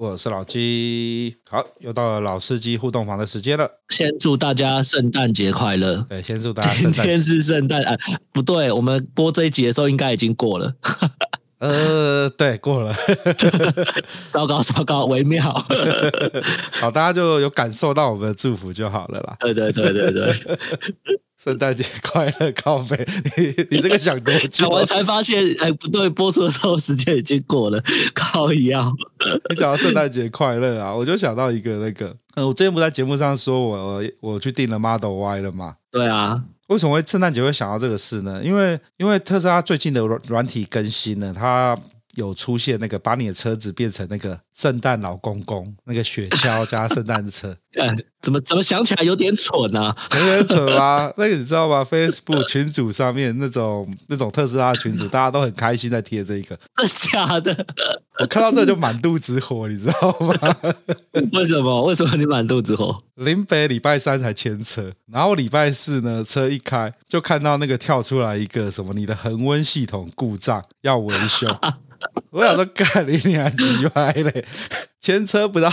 我是老鸡。好，又到了老司机互动房的时间了。先祝大家圣诞节快乐。对，先祝大家圣诞节。今天是圣诞啊？不对，我们播这一集的时候应该已经过了。呃，对，过了。糟糕，糟糕，微妙。好，大家就有感受到我们的祝福就好了啦。对对对对对。圣诞节 快乐，靠北！你你这个想多久？我才发现，哎，不对，播出的时候时间已经过了，靠腰。你讲到圣诞节快乐啊，我就想到一个那个，嗯，我之前不在节目上说我我去订了 Model Y 了吗？对啊。为什么会圣诞节会想到这个事呢？因为因为特斯拉最近的软软体更新呢，它有出现那个把你的车子变成那个。圣诞老公公，那个雪橇加圣诞车，怎么怎么想起来有点蠢啊？有点蠢啊？那个你知道吗？Facebook 群组上面那种那种特斯拉群组，大家都很开心在贴这一个，真的假的？我看到这就满肚子火，你知道吗？为什么？为什么你满肚子火？林北礼拜三才牵车，然后礼拜四呢，车一开就看到那个跳出来一个什么，你的恒温系统故障要维修。我想说，干你娘鸡掰嘞！牵车不到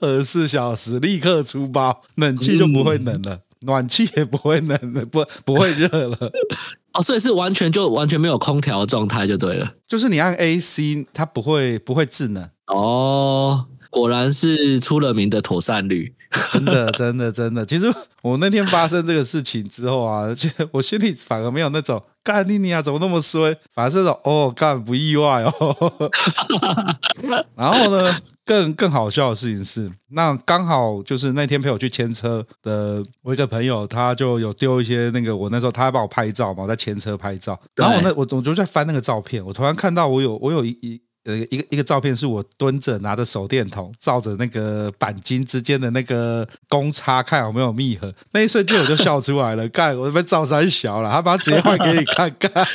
二十四小时，立刻出包，冷气就不会冷了，嗯、暖气也不会冷了，不不会热了。哦，所以是完全就完全没有空调状态就对了。就是你按 AC，它不会不会制冷。哦，果然是出了名的妥善率。真的，真的，真的。其实我那天发生这个事情之后啊，其实我心里反而没有那种。干你你啊，怎么那么衰？反而这种哦，干不意外哦。然后呢，更更好笑的事情是，那刚好就是那天陪我去牵车的我一个朋友，他就有丢一些那个我那时候他还帮我拍照嘛，我在牵车拍照。然后我那我我就在翻那个照片，我突然看到我有我有一一。呃，一个一个照片是我蹲着拿着手电筒照着那个钣金之间的那个公差，看有没有密合。那一瞬间我就笑出来了，干，我被照三小了，他把它直接换给你看看。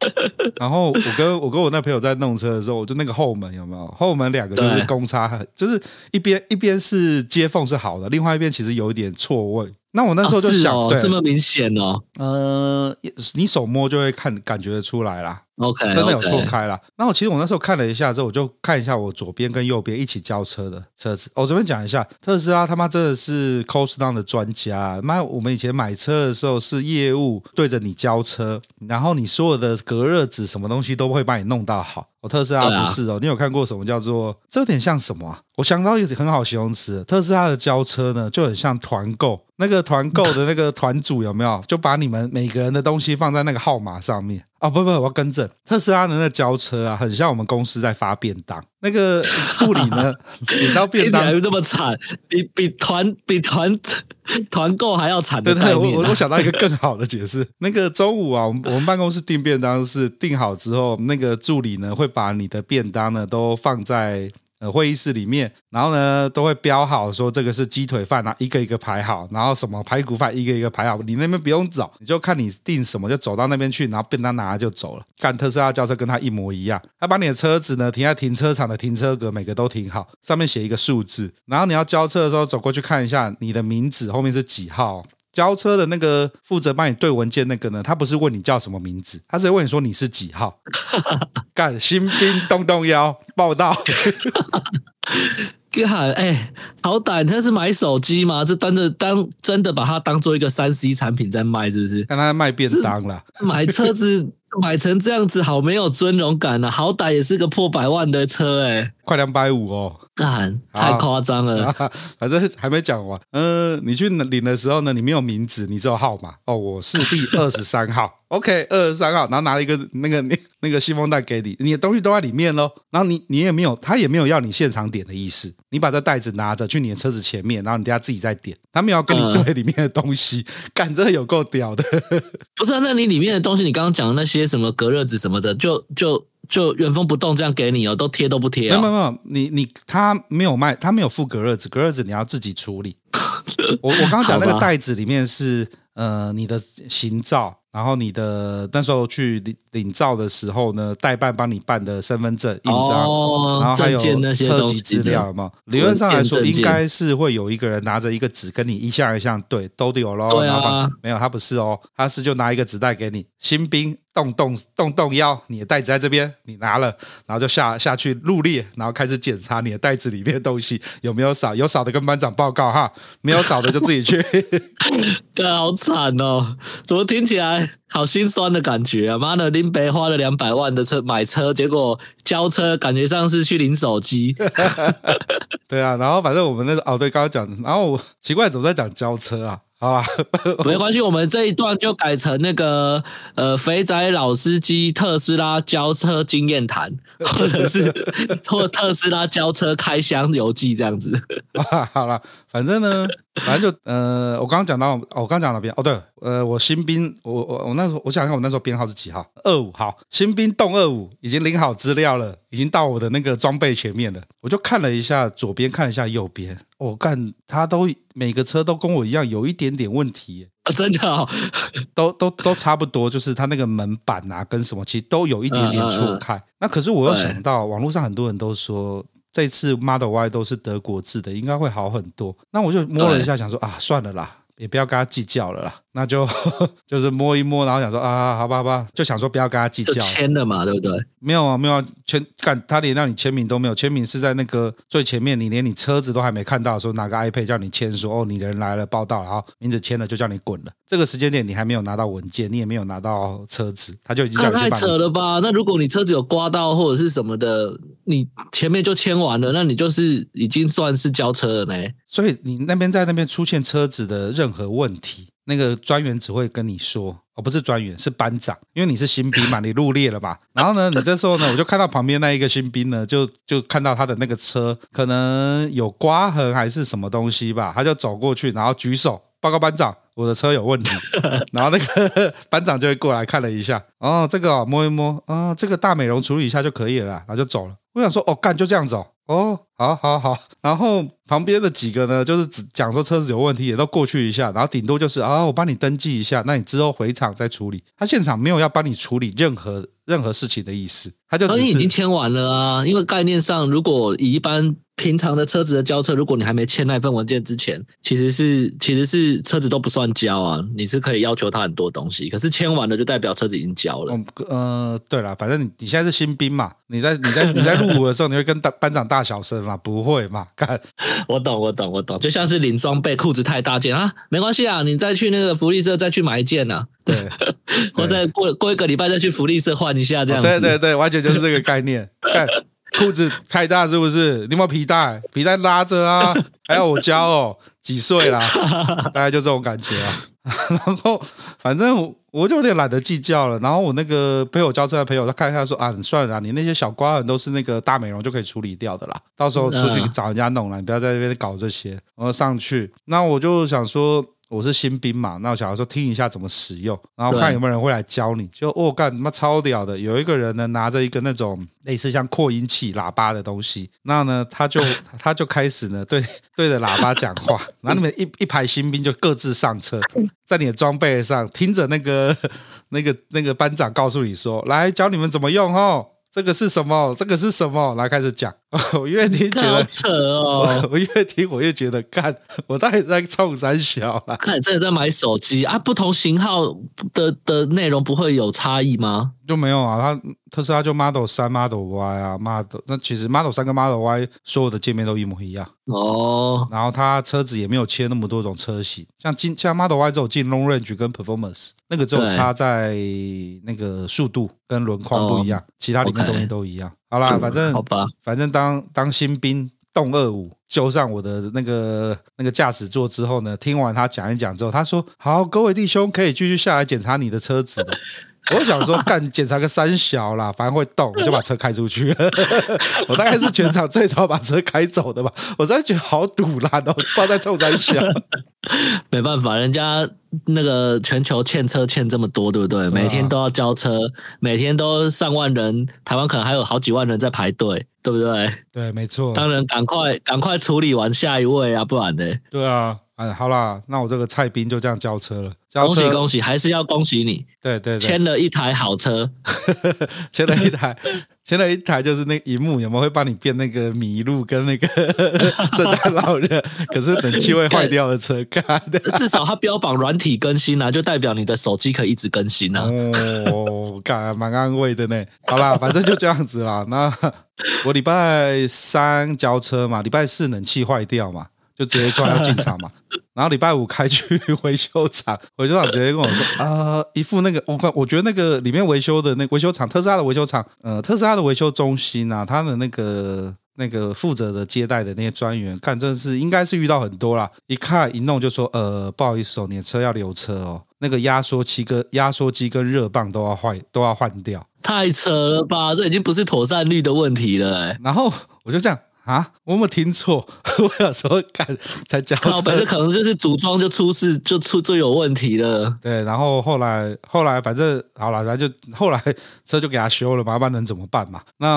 然后我跟我跟我那朋友在弄车的时候，我就那个后门有没有？后门两个就是公差，就是一边一边是接缝是好的，另外一边其实有一点错位。那我那时候就想，哦哦、这么明显哦，呃，你手摸就会看感觉得出来啦。OK，真的有错开啦。那我其实我那时候看了一下之后，我就看一下我左边跟右边一起交车的车子。我这边讲一下，特斯拉他妈真的是 cost down 的专家。妈，我们以前买车的时候是业务对着你交车，然后你所有的隔热纸什么东西都会帮你弄到好。哦特斯拉不是哦，你有看过什么叫做？这有点像什么啊？我想到一个很好形容词，特斯拉的交车呢就很像团购。那个团购的那个团主有没有就把你们每个人的东西放在那个号码上面？哦，不不，我要更正，特斯拉的那个交车啊，很像我们公司在发便当。那个助理呢，领到便当还这么惨，比比团比团团购还要惨，啊。对对，我我想到一个更好的解释。那个中午啊，我们我们办公室订便当是订好之后，那个助理呢会把你的便当呢都放在。呃，会议室里面，然后呢，都会标好说这个是鸡腿饭啊，一个一个排好，然后什么排骨饭一个一个排好，你那边不用找，你就看你订什么就走到那边去，然后便当拿了就走了。干特斯拉交车跟他一模一样，他把你的车子呢停在停车场的停车格，每个都停好，上面写一个数字，然后你要交车的时候走过去看一下你的名字后面是几号。交车的那个负责帮你对文件那个呢，他不是问你叫什么名字，他是问你说你是几号。干新兵动动腰报到。干哎，好歹他是买手机吗？这真的当真的把它当做一个三 C 产品在卖，是不是？看他卖便当了，买车子。买成这样子，好没有尊荣感啊！好歹也是个破百万的车，欸，哎，快两百五哦，干，太夸张了。反正还没讲完，嗯、呃，你去领的时候呢，你没有名字，你只有号码。哦，我是第二十三号。OK，二十三号，然后拿了一个那个那 那个信封袋给你，你的东西都在里面喽。然后你你也没有，他也没有要你现场点的意思。你把这袋子拿着去你的车子前面，然后你等下自己再点。他没有要跟你对里面的东西，干、嗯、这有够屌的。不是、啊，那你里面的东西，你刚刚讲的那些什么隔热纸什么的，就就。就原封不动这样给你哦，都贴都不贴、哦。没有没有，你你他没有卖，他没有附隔热纸，隔热纸你要自己处理。我我刚刚讲那个袋子里面是呃你的行照。然后你的那时候去领领照的时候呢，代办帮你办的身份证印章，哦、然后还有车籍资料嘛。理论上来说，应该是会有一个人拿着一个纸跟你一项一项对，都得有喽。对啊，没有他不是哦，他是就拿一个纸袋给你，新兵。动动动动腰，你的袋子在这边，你拿了，然后就下下去入列，然后开始检查你的袋子里面的东西有没有少，有少的跟班长报告哈，没有少的就自己去。对，好惨哦，怎么听起来好心酸的感觉啊？妈的，林北花了两百万的车买车，结果交车感觉上是去领手机。对啊，然后反正我们那个哦，对，刚刚讲，然后我奇怪怎么在讲交车啊？好啦，没关系，我们这一段就改成那个呃，肥仔老司机特斯拉交车经验谈，或者是或特斯拉交车开箱游记这样子。好了，反正呢。反正就呃，我刚刚讲到，我刚刚讲哪边？哦，对，呃，我新兵，我我我那时候，我想想看，我那时候编号是几号？二五号，新兵动二五，已经领好资料了，已经到我的那个装备前面了。我就看了一下左边，看了一下右边，我、哦、干，他都每个车都跟我一样，有一点点问题啊，真的、哦，都都都差不多，就是他那个门板啊，跟什么，其实都有一点点错开。嗯嗯嗯、那可是我又想到，网络上很多人都说。这次 Model Y 都是德国制的，应该会好很多。那我就摸了一下，想说啊，算了啦，也不要跟他计较了啦。那就 就是摸一摸，然后想说啊，好吧，好吧，就想说不要跟他计较。签了嘛，对不对？没有啊，没有啊，签干他连让你签名都没有，签名是在那个最前面，你连你车子都还没看到，说拿个 iPad 叫你签，说哦，你的人来了报到，然后名字签了就叫你滚了。这个时间点你还没有拿到文件，你也没有拿到车子，他就已经叫你去办。太扯了吧？那如果你车子有刮到或者是什么的，你前面就签完了，那你就是已经算是交车了呢。所以你那边在那边出现车子的任何问题。那个专员只会跟你说，哦，不是专员，是班长，因为你是新兵嘛，你入列了嘛。然后呢，你这时候呢，我就看到旁边那一个新兵呢，就就看到他的那个车可能有刮痕还是什么东西吧，他就走过去，然后举手报告班长，我的车有问题。然后那个班长就会过来看了一下，哦，这个哦，摸一摸，哦，这个大美容处理一下就可以了，然后就走了。我想说，哦，干就这样走。哦，好，好，好。然后旁边的几个呢，就是只讲说车子有问题，也都过去一下。然后顶多就是啊，我帮你登记一下，那你之后回厂再处理。他现场没有要帮你处理任何任何事情的意思，他就只是、已经签完了啊。因为概念上，如果以一般平常的车子的交车，如果你还没签那份文件之前，其实是其实是车子都不算交啊，你是可以要求他很多东西。可是签完了就代表车子已经交了。嗯，呃，对了，反正你你现在是新兵嘛，你在你在你在入伍的时候，你会跟班班长大小声吗？不会嘛？干，我懂我懂我懂，就像是领装备，裤子太大件啊，没关系啊，你再去那个福利社再去买一件啊。对，或者过过一个礼拜再去福利社换一下这样子。对对对，完全就是这个概念。干。裤子太大是不是？你有没有皮带？皮带拉着啊！还要我教哦？几岁啦？大概就这种感觉啊。然后反正我就有点懒得计较了。然后我那个陪我交车的朋友，他看一下说啊，算了啦，你那些小刮痕都是那个大美容就可以处理掉的啦。到时候出去找人家弄了，你不要在这边搞这些。然后上去，那我就想说。我是新兵嘛，那我想要说听一下怎么使用，然后看有没有人会来教你。就哦，干他妈超屌的，有一个人呢拿着一个那种类似像扩音器喇叭的东西，那呢他就 他就开始呢对对着喇叭讲话，然后你们一一排新兵就各自上车，在你的装备上听着那个那个那个班长告诉你说，来教你们怎么用哦。这个是什么？这个是什么？来开始讲。我越听觉得扯哦，我越听我越觉得，干，我到底在冲三小啊？看你真的在买手机啊？不同型号的的内容不会有差异吗？就没有啊，它特斯拉就 Model 三、Model Y 啊，Model 那其实 Model 三跟 Model Y 所有的界面都一模一样哦。然后它车子也没有切那么多种车型，像进像 Model Y 只有进 Long Range 跟 Performance，那个只有差在那个速度跟轮框不一样，哦、其他里面东西都一样。Okay 好啦，反正好吧，反正当当新兵动二五就上我的那个那个驾驶座之后呢，听完他讲一讲之后，他说：“好，各位弟兄可以继续下来检查你的车子了。”我想说，干检查个三小啦，反正会动，我就把车开出去了。我大概是全场最早把车开走的吧。我真的觉得好堵烂哦，不知道在臭三小。没办法，人家那个全球欠车欠这么多，对不对？每天都要交车，每天都上万人，台湾可能还有好几万人在排队，对不对？对，没错。当然，赶快赶快处理完下一位啊，不然呢？对啊。哎，好啦，那我这个蔡斌就这样交车了。交车恭喜恭喜，还是要恭喜你。对对对，牵了一台好车，签了一台，签了一台，就是那个萤幕有没有会帮你变那个麋鹿跟那个 圣诞老人？可是冷气会坏掉的车，干的。至少它标榜软体更新啊，就代表你的手机可以一直更新啊。哦，干蛮安慰的呢。好啦，反正就这样子啦。那 我礼拜三交车嘛，礼拜四冷气坏掉嘛。就直接说要进厂嘛，然后礼拜五开去 维修厂，维修厂直接跟我说，呃，一副那个，我看我觉得那个里面维修的那维修厂，特斯拉的维修厂，呃，特斯拉的维修中心啊，他的那个那个负责的接待的那些专员，看真的是应该是遇到很多啦，一看一弄就说，呃，不好意思哦，你的车要留车哦，那个压缩机跟压缩机跟热棒都要换，都要换掉，太扯了吧，这已经不是妥善率的问题了，欸，然后我就这样。啊，我有没有听错？我有时候看才交车，本身可能就是组装就出事，就出就有问题了。对，然后后来后来反正好了，然后就后来车就给他修了嘛，不然能怎么办嘛？那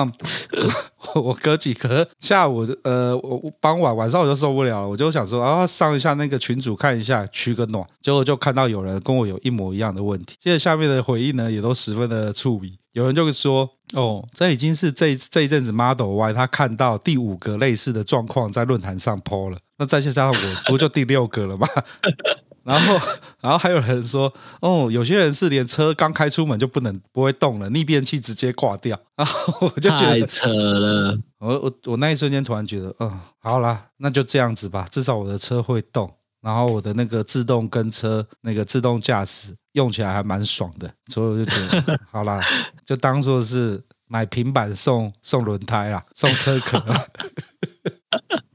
我，我隔几个下午呃，我傍晚晚上我就受不了了，我就想说啊，上一下那个群主看一下取个暖，结果就看到有人跟我有一模一样的问题，接着下面的回应呢也都十分的触笔。有人就说：“哦，这已经是这这一阵子 Model Y 他看到第五个类似的状况在论坛上 po 了，那再加上我 不就第六个了吗？然后，然后还有人说：哦，有些人是连车刚开出门就不能不会动了，逆变器直接挂掉。然后我就觉得太扯了。我我我那一瞬间突然觉得，嗯，好啦，那就这样子吧，至少我的车会动。”然后我的那个自动跟车，那个自动驾驶用起来还蛮爽的，所以我就觉得好啦，就当做是买平板送送轮胎啦，送车壳啦。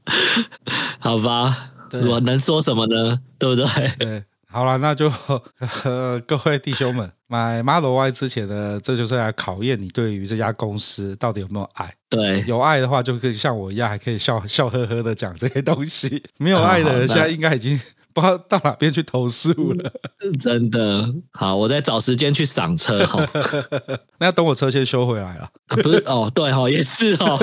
好吧，我能说什么呢？对不对？对，好了，那就呵呵 各位弟兄们。买 Model Y 之前呢，这就是来考验你对于这家公司到底有没有爱。对，有爱的话，就可以像我一样，还可以笑 笑呵呵的讲这些东西。没有爱的人，现在应该已经不知道到哪边去投诉了。真的，好，我再找时间去赏车哈。那要等我车先修回来了。不是哦，对哦，也是哦。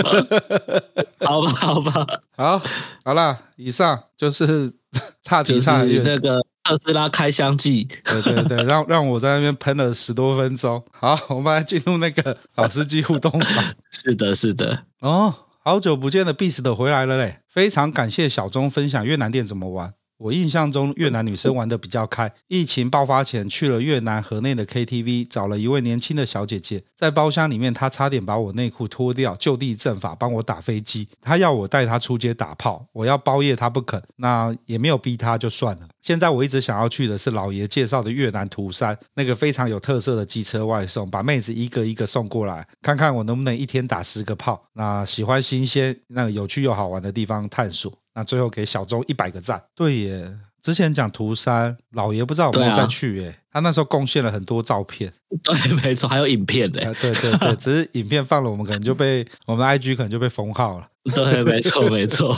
好吧，好吧，好，好了，以上就是差题差那个。特斯拉开箱记，对对对，让让我在那边喷了十多分钟。好，我们来进入那个老司机互动吧。是的，是的。哦，好久不见的 Beast 回来了嘞！非常感谢小钟分享越南店怎么玩。我印象中越南女生玩的比较开。疫情爆发前去了越南河内的 KTV，找了一位年轻的小姐姐，在包厢里面，她差点把我内裤脱掉，就地正法帮我打飞机。她要我带她出街打炮，我要包夜，她不肯，那也没有逼她就算了。现在我一直想要去的是老爷介绍的越南图山，那个非常有特色的机车外送，把妹子一个一个送过来，看看我能不能一天打十个炮。那喜欢新鲜、那个有趣又好玩的地方探索。那最后给小钟一百个赞。对耶，之前讲涂山老爷不知道有没有再去耶？啊、他那时候贡献了很多照片。对，没错，还有影片嘞。对对对，只是影片放了，我们可能就被我们的 IG 可能就被封号了。对，没错没错。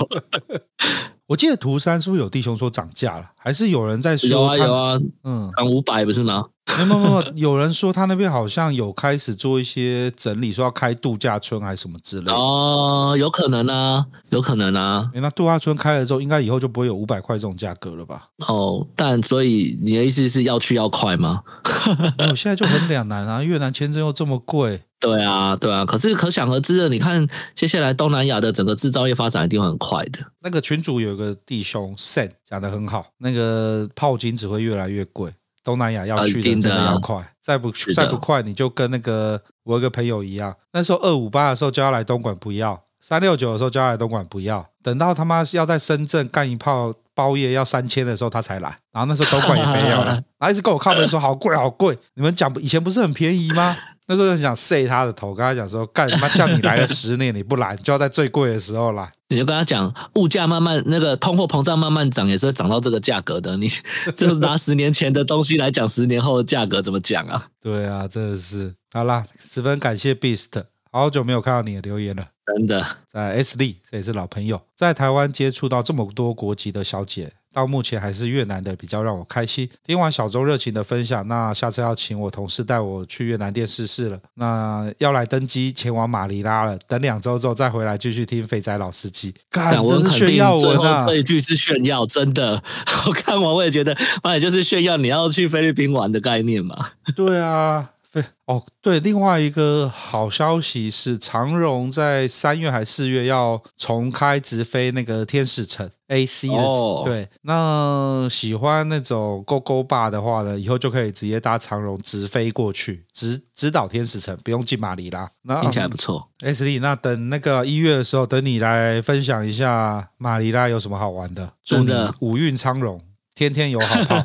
我记得涂山是不是有弟兄说涨价了？还是有人在说？有啊有啊，嗯，涨五百不是吗？没有没有，有人说他那边好像有开始做一些整理，说要开度假村还是什么之类的。哦，有可能啊，有可能啊。那度假村开了之后，应该以后就不会有五百块这种价格了吧？哦，但所以你的意思是要去要快吗？我现在就很两难啊，越南签证又这么贵。对啊，对啊。可是可想而知的，你看接下来东南亚的整个制造业发展一定会很快的。那个群主有一个弟兄 Sen 讲得很好，那个炮金只会越来越贵。东南亚要去的真的要快，再不再不快，你就跟那个我有个朋友一样，那时候二五八的时候就要来东莞不要，三六九的时候就要来东莞不要，等到他妈要在深圳干一炮包夜要三千的时候他才来，然后那时候东莞也没有了，然后一直跟我靠边说好贵好贵，你们讲以前不是很便宜吗？那时候就想塞他的头，跟他讲说干什么叫你来了十年你不来，就要在最贵的时候来。你就跟他讲，物价慢慢那个通货膨胀慢慢涨，也是会涨到这个价格的。你 就拿十年前的东西来讲，十年后的价格怎么讲啊？对啊，真的是。好啦，十分感谢 Beast，好久没有看到你的留言了。真的，在 S D，这也是老朋友，在台湾接触到这么多国籍的小姐。到目前还是越南的比较让我开心。听完小周热情的分享，那下次要请我同事带我去越南店试试了。那要来登机前往马尼拉了，等两周之后再回来继续听肥仔老司机。干，这是炫耀文啊！这一句是炫耀，真的。我看完我也觉得，那也就是炫耀你要去菲律宾玩的概念嘛。对啊。对哦，对，另外一个好消息是，长荣在三月还是四月要重开直飞那个天使城 AC 的。哦、对，那喜欢那种勾勾霸的话呢，以后就可以直接搭长荣直飞过去，直直导天使城，不用进马尼拉。那听起来不错。S D，，那等那个一月的时候，等你来分享一下马尼拉有什么好玩的。祝你五运昌荣，天天有好 炮。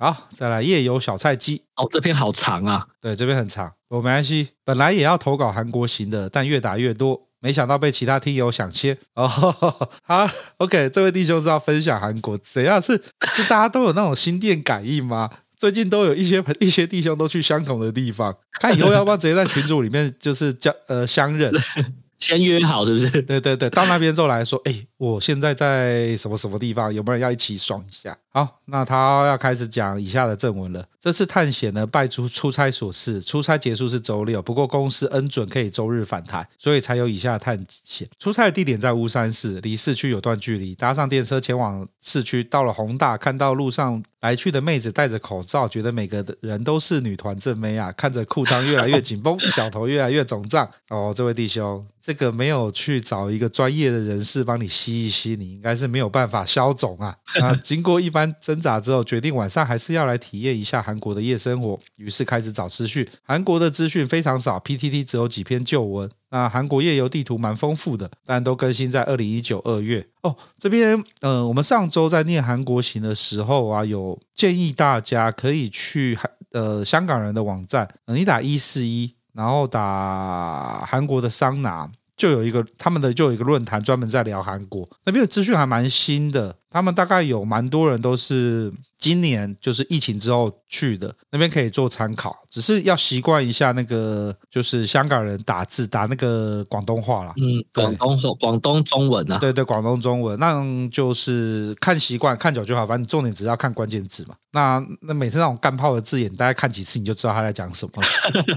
好，再来夜游小菜鸡。哦，这篇好长啊。对，这篇很长。我没关系，本来也要投稿韩国行的，但越打越多，没想到被其他听友抢先。哦，好，OK，这位弟兄是要分享韩国，怎样？是是大家都有那种心电感应吗？最近都有一些一些弟兄都去相同的地方，看以后要不要直接在群组里面就是交呃相认。先约好是不是？对对对，到那边之后来说，哎，我现在在什么什么地方？有没有人要一起爽一下？好，那他要开始讲以下的正文了。这次探险呢，拜出出差所赐，出差结束是周六，不过公司恩准可以周日返台，所以才有以下探险。出差的地点在乌山市，离市区有段距离。搭上电车前往市区，到了弘大，看到路上来去的妹子戴着口罩，觉得每个人都是女团正妹啊！看着裤裆越来越紧绷，小头越来越肿胀。哦，这位弟兄，这个没有去找一个专业的人士帮你吸一吸，你应该是没有办法消肿啊！啊，经过一番。挣扎之后，决定晚上还是要来体验一下韩国的夜生活，于是开始找资讯。韩国的资讯非常少，PTT 只有几篇旧文。那韩国夜游地图蛮丰富的，但都更新在二零一九二月。哦，这边，呃，我们上周在念韩国行的时候啊，有建议大家可以去韩呃香港人的网站，你打一四一，然后打韩国的桑拿。就有一个他们的就有一个论坛专门在聊韩国那边的资讯还蛮新的，他们大概有蛮多人都是今年就是疫情之后去的，那边可以做参考，只是要习惯一下那个就是香港人打字打那个广东话啦。嗯，广东话广东中文啊，对对，广东中文，那就是看习惯看久就好，反正重点只要看关键字嘛。那那每次那种干炮的字眼，大概看几次你就知道他在讲什么。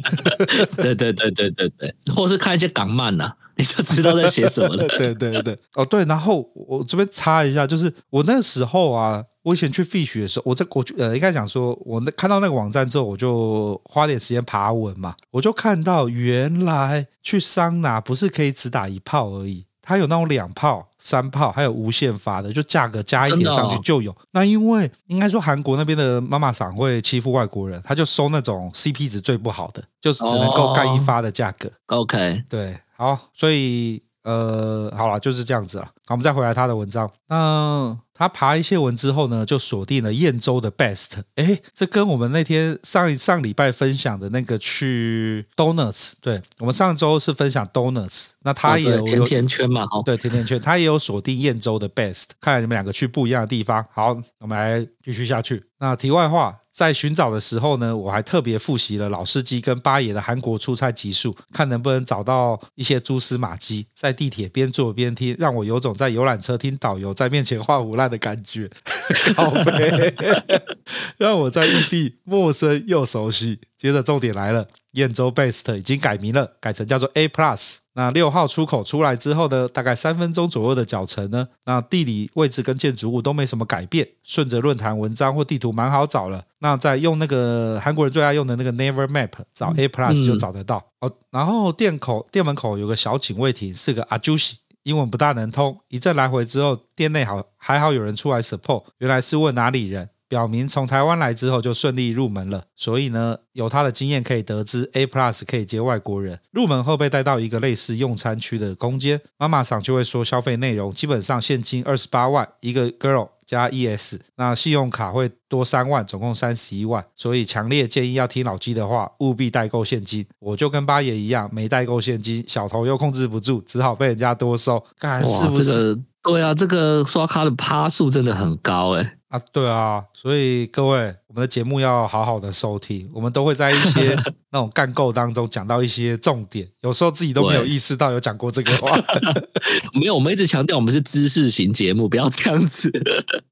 对对对对对对，或是看一些港漫呐、啊。你就知道在写什么了。对对对，哦对，然后我这边插一下，就是我那时候啊，我以前去 Fish 的时候，我在我呃应该讲说，我那看到那个网站之后，我就花点时间爬文嘛，我就看到原来去桑拿不是可以只打一炮而已，它有那种两炮、三炮，还有无限发的，就价格加一点上去就有。哦、那因为应该说韩国那边的妈妈桑会欺负外国人，他就收那种 CP 值最不好的，就是只能够干一发的价格。哦、OK，对。好，所以呃，好了，就是这样子了。好，我们再回来他的文章。那他爬一些文之后呢，就锁定了燕州的 Best。哎，这跟我们那天上一上礼拜分享的那个去 Donuts，对，我们上周是分享 Donuts，那他也有、哦、甜甜圈嘛，对，甜甜圈，他也有锁定燕州的 Best。看来你们两个去不一样的地方。好，我们来继续下去。那题外话。在寻找的时候呢，我还特别复习了老司机跟八爷的韩国出差集数，看能不能找到一些蛛丝马迹。在地铁边坐边听，让我有种在游览车听导游在面前画胡烂的感觉。好呗，让我在异地陌生又熟悉。接着重点来了。燕州 Best 已经改名了，改成叫做 A Plus。那六号出口出来之后呢，大概三分钟左右的脚程呢，那地理位置跟建筑物都没什么改变，顺着论坛文章或地图蛮好找了。那再用那个韩国人最爱用的那个 Never Map 找 A Plus 就找得到。哦、嗯，然后店口店门口有个小警卫亭，是个阿朱西，英文不大能通。一阵来回之后，店内好还好有人出来 support，原来是问哪里人。表明从台湾来之后就顺利入门了，所以呢，有他的经验可以得知，A Plus 可以接外国人。入门后被带到一个类似用餐区的空间，妈妈桑就会说消费内容，基本上现金二十八万一个 girl 加 ES，那信用卡会多三万，总共三十一万。所以强烈建议要听老鸡的话，务必带够现金。我就跟八爷一样，没带够现金，小头又控制不住，只好被人家多收。看是不是？这个、对啊，这个刷卡的趴数真的很高哎、欸。啊，对啊，所以各位，我们的节目要好好的收听，我们都会在一些 那种干构当中讲到一些重点，有时候自己都没有意识到有讲过这个话。没有，我们一直强调我们是知识型节目，不要这样子。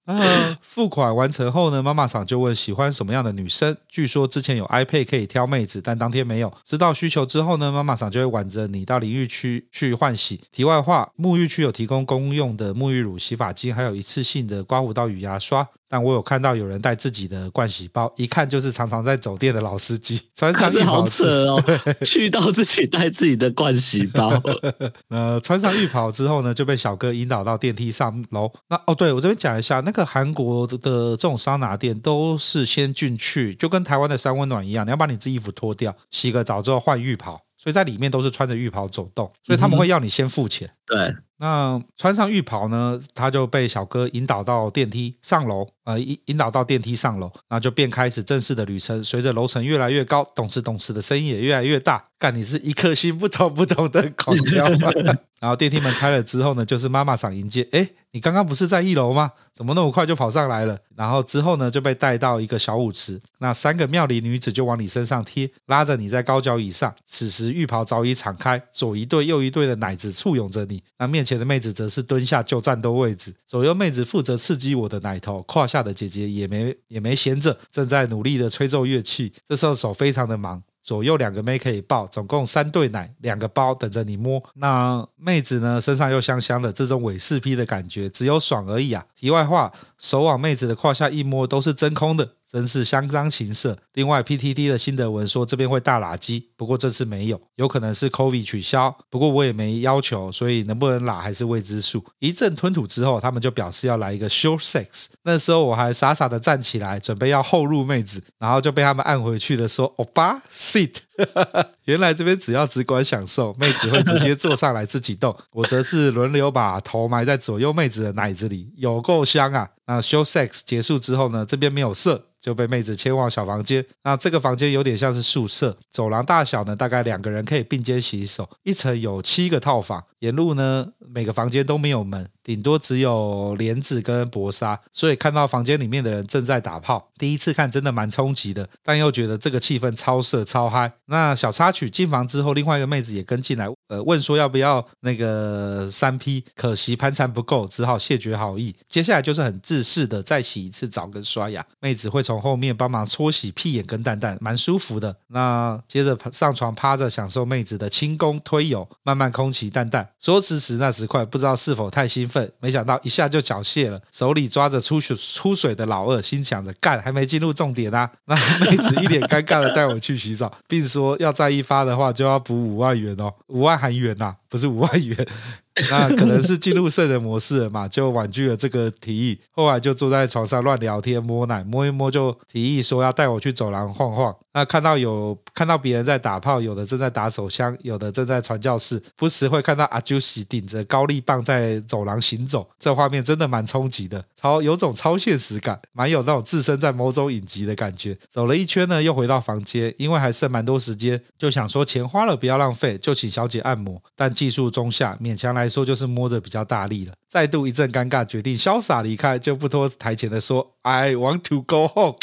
啊，付款完成后呢，妈妈桑就问喜欢什么样的女生。据说之前有 iPad 可以挑妹子，但当天没有。知道需求之后呢，妈妈桑就会挽着你到淋浴区去换洗。题外话，沐浴区有提供公用的沐浴乳、洗发精，还有一次性的刮胡刀与牙刷。但我有看到有人带自己的盥洗包，一看就是常常在走店的老司机。穿上浴袍，好扯哦！去到自己带自己的盥洗包。呃，穿上浴袍之后呢，就被小哥引导到电梯上楼。那哦，对，我这边讲一下，那个韩国的这种桑拿店都是先进去，就跟台湾的三温暖一样，你要把你自己衣服脱掉，洗个澡之后换浴袍。所以在里面都是穿着浴袍走动，所以他们会要你先付钱。嗯、对，那穿上浴袍呢，他就被小哥引导到电梯上楼，呃，引引导到电梯上楼，那就便开始正式的旅程。随着楼层越来越高，动次动次的声音也越来越大。干，你是一颗心不同不同的狂飙吗？然后电梯门开了之后呢，就是妈妈桑迎接。诶你刚刚不是在一楼吗？怎么那么快就跑上来了？然后之后呢，就被带到一个小舞池，那三个妙龄女子就往你身上贴，拉着你在高脚椅上。此时浴袍早已敞开，左一对右一对的奶子簇拥着你。那面前的妹子则是蹲下就战斗位置，左右妹子负责刺激我的奶头，胯下的姐姐也没也没闲着，正在努力的吹奏乐器。这时候手非常的忙。左右两个妹可以抱，总共三对奶，两个包等着你摸。那妹子呢，身上又香香的，这种伪四 P 的感觉，只有爽而已啊。题外话，手往妹子的胯下一摸，都是真空的。真是相当情色。另外，PTT 的新德文说这边会大喇机，不过这次没有，有可能是 COVID 取消。不过我也没要求，所以能不能喇还是未知数。一阵吞吐之后，他们就表示要来一个 short sex。那时候我还傻傻的站起来，准备要后入妹子，然后就被他们按回去的说欧巴 sit。原来这边只要只管享受，妹子会直接坐上来自己动，我则是轮流把头埋在左右妹子的奶子里，有够香啊！那 short sex 结束之后呢，这边没有射。就被妹子牵往小房间，那这个房间有点像是宿舍，走廊大小呢，大概两个人可以并肩洗手，一层有七个套房，沿路呢每个房间都没有门。顶多只有帘子跟薄纱，所以看到房间里面的人正在打炮，第一次看真的蛮冲击的，但又觉得这个气氛超色超嗨。那小插曲，进房之后，另外一个妹子也跟进来，呃，问说要不要那个三 P，可惜盘缠不够，只好谢绝好意。接下来就是很自私的再洗一次澡跟刷牙，妹子会从后面帮忙搓洗屁眼跟蛋蛋，蛮舒服的。那接着上床趴着享受妹子的轻功推油，慢慢空起蛋蛋，说时迟那时快，不知道是否太兴奋。没想到一下就缴械了，手里抓着出水出水的老二，心想着干还没进入重点啊！那妹子一脸尴尬的带我去洗澡，并说要再一发的话就要补五万元哦，五万韩元呐、不是五万元。那可能是进入圣人模式了嘛，就婉拒了这个提议。后来就坐在床上乱聊天，摸奶摸一摸，就提议说要带我去走廊晃晃。那看到有看到别人在打炮，有的正在打手枪，有的正在传教士，不时会看到阿朱西顶着高力棒在走廊行走，这画面真的蛮冲击的，超有种超现实感，蛮有那种置身在某种影集的感觉。走了一圈呢，又回到房间，因为还剩蛮多时间，就想说钱花了不要浪费，就请小姐按摩，但技术中下，勉强来说就是摸着比较大力了。再度一阵尴尬，决定潇洒离开，就不拖台前的说：“I want to go home。”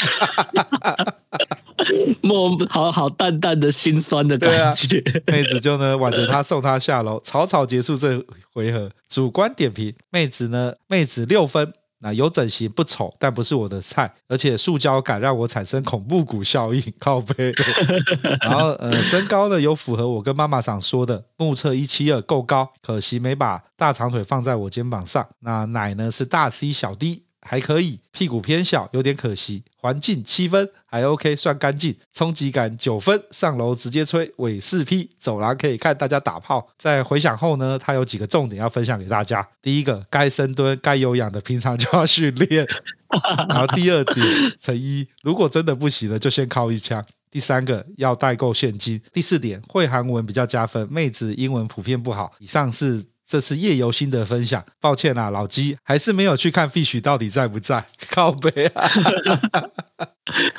莫好好淡淡的心酸的感觉，啊、妹子就呢挽着他送他下楼，草草结束这回合。主观点评：妹子呢，妹子六分。那有整形不丑，但不是我的菜，而且塑胶感让我产生恐怖谷效应，靠背。然后呃，身高呢有符合我跟妈妈想说的，目测一七二够高，可惜没把大长腿放在我肩膀上。那奶呢是大 C 小 D。还可以，屁股偏小，有点可惜。环境七分，还 OK，算干净。冲击感九分，上楼直接吹，尾四 P，走廊可以看大家打炮。在回想后呢，他有几个重点要分享给大家。第一个，该深蹲、该有氧的，平常就要训练。然后第二点，乘一，如果真的不行了，就先靠一枪。第三个，要带够现金。第四点，会韩文比较加分，妹子英文普遍不好。以上是。这是夜游心得分享，抱歉啊，老鸡还是没有去看 Fish 到底在不在，靠北啊。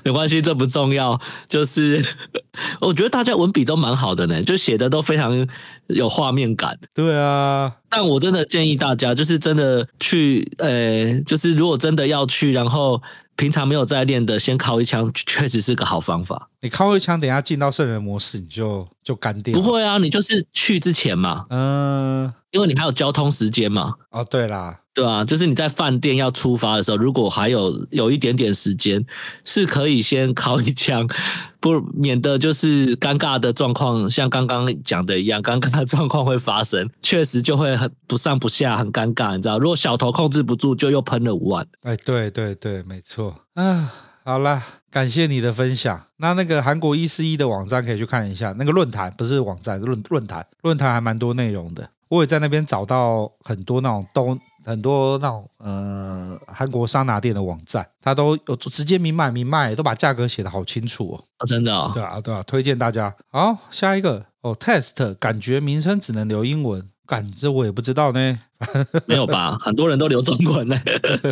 没关系，这不重要。就是 我觉得大家文笔都蛮好的呢，就写的都非常有画面感。对啊，但我真的建议大家，就是真的去，呃，就是如果真的要去，然后平常没有在练的，先靠一枪，确实是个好方法。你靠一枪，等一下进到圣人模式，你就就干掉。不会啊，你就是去之前嘛，嗯，因为你还有交通时间嘛。哦，对啦。对啊，就是你在饭店要出发的时候，如果还有有一点点时间，是可以先靠一枪，不免得就是尴尬的状况，像刚刚讲的一样，尴尬的状况会发生，确实就会很不上不下，很尴尬，你知道？如果小头控制不住，就又喷了五万。哎，对对对，没错。啊，好了，感谢你的分享。那那个韩国一四一的网站可以去看一下，那个论坛不是网站，论论坛，论坛还蛮多内容的。我也在那边找到很多那种东。很多那种呃韩国桑拿店的网站，它都有直接明买明卖，都把价格写得好清楚哦。哦，真的啊、哦？对啊，对啊，推荐大家。好，下一个哦，test 感觉名称只能留英文，感这我也不知道呢。没有吧？很多人都留中文呢。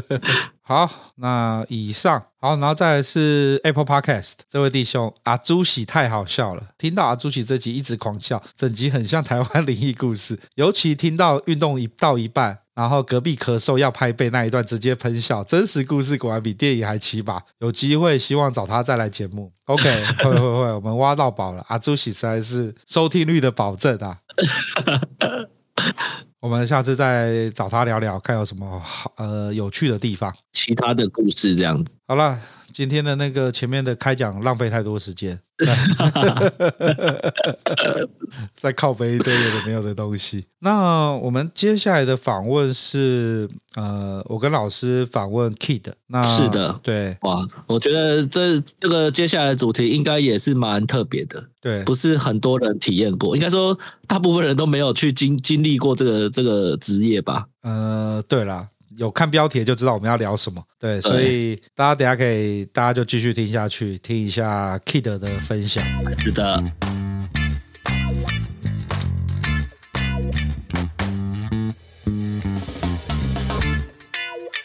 好，那以上好，然后再来是 Apple Podcast 这位弟兄阿朱喜太好笑了，听到阿朱喜这集一直狂笑，整集很像台湾灵异故事，尤其听到运动一到一半。然后隔壁咳嗽要拍背那一段直接喷笑，真实故事果然比电影还奇葩。有机会希望找他再来节目。OK，会会会，我们挖到宝了。阿朱喜实在是收听率的保证啊。我们下次再找他聊聊，看有什么好呃有趣的地方，其他的故事这样子。好了。今天的那个前面的开讲浪费太多时间，在靠背一堆有的没有的东西。那我们接下来的访问是呃，我跟老师访问 Kid。那是的，对，哇，我觉得这这个接下来的主题应该也是蛮特别的，对，不是很多人体验过，应该说大部分人都没有去经经历过这个这个职业吧？呃，对啦。有看标题就知道我们要聊什么，对，所以大家等下可以，大家就继续听下去，听一下 Kid 的分享。是的。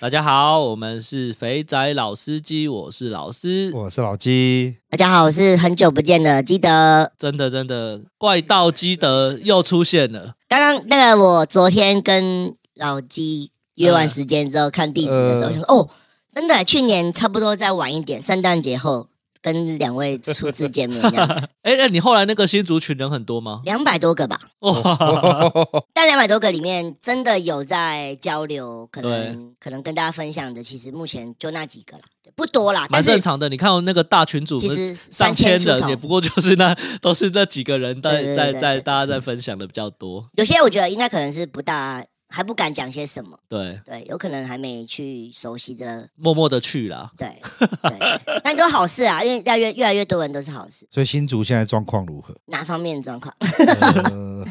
大家好，我们是肥仔老司机，我是老司，我是老鸡。大家好，我是很久不见的基德。真的真的，怪盗基德又出现了。刚刚那个，我昨天跟老鸡。约完时间之后看地址的时候，呃、想说哦，真的，去年差不多再晚一点，圣诞节后跟两位初次见面这样子。哎，那你后来那个新族群人很多吗？两百多个吧。哇！但两百多个里面，真的有在交流，可能可能跟大家分享的，其实目前就那几个啦，不多啦。蛮正常的。你看那个大群组，其实上千人，也不过就是那都是那几个人在在在大家在分享的比较多。有些我觉得应该可能是不大。还不敢讲些什么，对对，有可能还没去熟悉着，默默的去了，对对，但都好事啊，因为越来越越来越多人都是好事。所以新竹现在状况如何？哪方面的状况？呃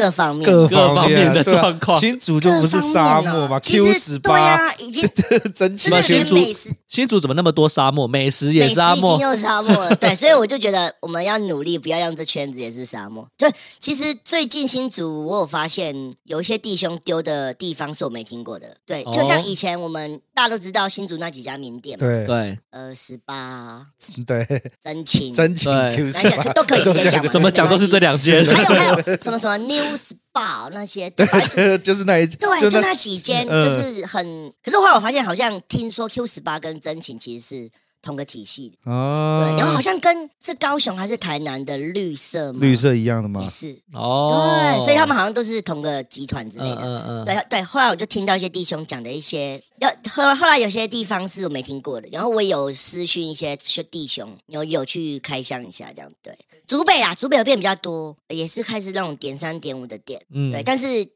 各方面各方面的状况，新竹就不是沙漠吗？Q 十八，对啊，已经 真奇新竹新竹怎么那么多沙漠？美食也沙漠，已经有沙漠了。对，所以我就觉得我们要努力，不要让这圈子也是沙漠。对，其实最近新竹我有发现有一些弟兄丢的地方是我没听过的。对，就像以前我们大家都知道新竹那几家名店嘛，对。对，呃，十八，对，真情，真情，Q 十八。都可以直接讲，怎么讲都是这两间。还有还有什么什么 New Spa 那些，对，就是那一对，就那几间，就是很。可是后来我发现，好像听说 Q 十八跟真情其实是。同个体系哦，对，然后好像跟是高雄还是台南的绿色吗？绿色一样的吗？也是哦，对，所以他们好像都是同个集团之类的。嗯嗯嗯，对对。后来我就听到一些弟兄讲的一些，要后后来有些地方是我没听过的，然后我也有私讯一些弟兄，有有去开箱一下这样。对，竹北啦，竹北有变比较多，也是开始那种点三点五的店，嗯，对，但是。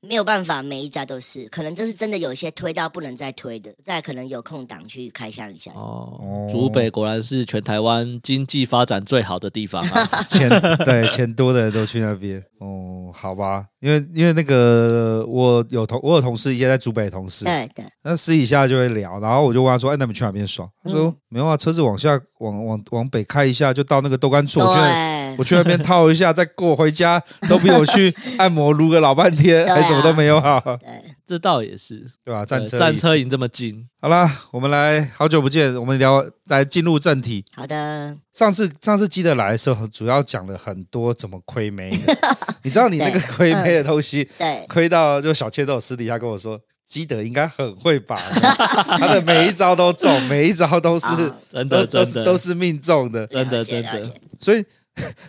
没有办法，每一家都是，可能就是真的有一些推到不能再推的，再可能有空档去开箱一下。哦，竹北果然是全台湾经济发展最好的地方啊，钱对钱多的人都去那边。哦，好吧，因为因为那个我有同我有同事也在竹北的同事，对对，那私底下就会聊，然后我就问他说：“哎，那你们去哪边爽？”他说：“没有啊，车子往下往往往北开一下就到那个豆干处，我去我去那边套一下，再过回家都比我去按摩撸个老半天，还什么都没有好。”对，这倒也是，对吧？战车战车营这么近，好啦，我们来好久不见，我们聊来进入正题。好的，上次上次基德来的时候，主要讲了很多怎么亏妹的。你知道你那个亏妹的东西，对，亏到就小切都有私底下跟我说，基德应该很会把 他的每一招都中，每一招都是 真的真的都是命中的，真的真的。所以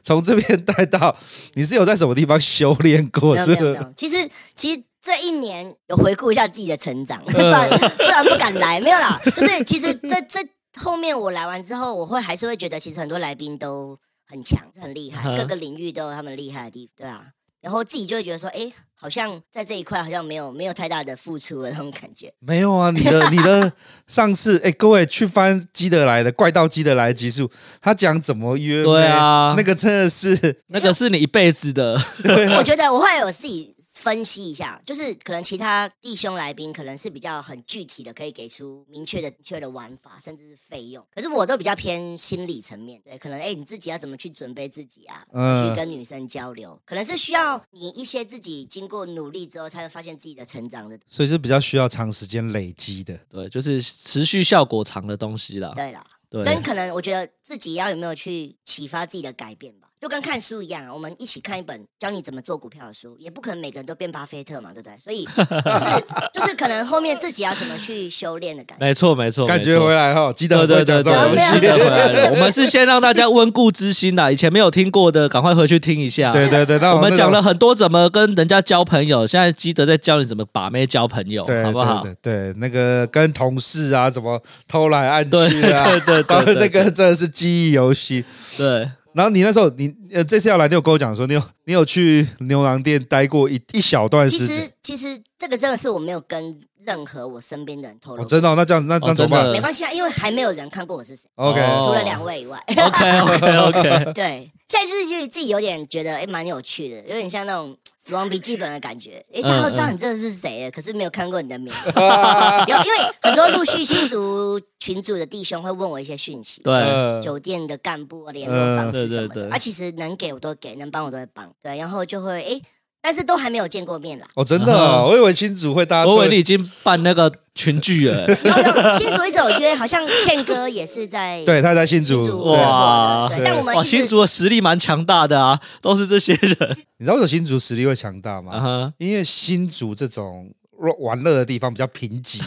从这边带到，你是有在什么地方修炼过？是不是？其实其实。这一年有回顾一下自己的成长，不然不然不敢来，没有啦。就是其实这这后面我来完之后，我会还是会觉得，其实很多来宾都很强，很厉害，各个领域都有他们厉害的地方，对啊。然后自己就会觉得说，哎，好像在这一块好像没有没有太大的付出的那种感觉。没有啊，你的 你的上次，哎，各位去翻基德来的怪盗基德来的集数，他讲怎么约，对啊，那个真的是 那个是你一辈子的。对啊，我觉得我会有自己。分析一下，就是可能其他弟兄来宾可能是比较很具体的，可以给出明确的、确的玩法，甚至是费用。可是我都比较偏心理层面，对，可能哎，你自己要怎么去准备自己啊？嗯，去跟女生交流，可能是需要你一些自己经过努力之后，才会发现自己的成长的。所以是比较需要长时间累积的，对，就是持续效果长的东西啦。对啦，对，跟可能我觉得自己要有没有去启发自己的改变吧。就跟看书一样，我们一起看一本教你怎么做股票的书，也不可能每个人都变巴菲特嘛，对不对？所以就是就是可能后面自己要怎么去修炼的感觉。没错没错，感觉回来哈，记得对对对，记得回来了。我们是先让大家温故知新的，以前没有听过的，赶快回去听一下。对对对，那我们讲了很多怎么跟人家交朋友，现在基德在教你怎么把妹交朋友，好不好？对，那个跟同事啊，怎么偷来暗去啊？对对对，那个真的是记忆游戏。对。然后你那时候，你呃这次要来，你有跟我讲说，你有你有去牛郎店待过一一小段时间。其实其实这个真的是我没有跟任何我身边的人透露。哦，真的？哦，那这样那那怎么办？没关系啊，因为还没有人看过我是谁。OK，除了两位以外。OK OK OK。对，现在就是自己有点觉得哎蛮有趣的，有点像那种。死亡笔记本的感觉，哎，大家都知道你这是谁，了、可是没有看过你的名字。有，因为很多陆续新族群组的弟兄会问我一些讯息，对，酒店的干部联络方式什么的，啊，其实能给我都给，能帮我都会帮，对，然后就会哎。但是都还没有见过面啦。哦，真的，哦，我以为新竹会大家，我以为你已经办那个群聚了。新竹一直有约，好像 Ken 哥也是在，对，他在新竹。哇，但我们新竹的实力蛮强大的啊，都是这些人。你知道为什么新竹实力会强大吗？Uh huh. 因为新竹这种。玩乐的地方比较贫瘠，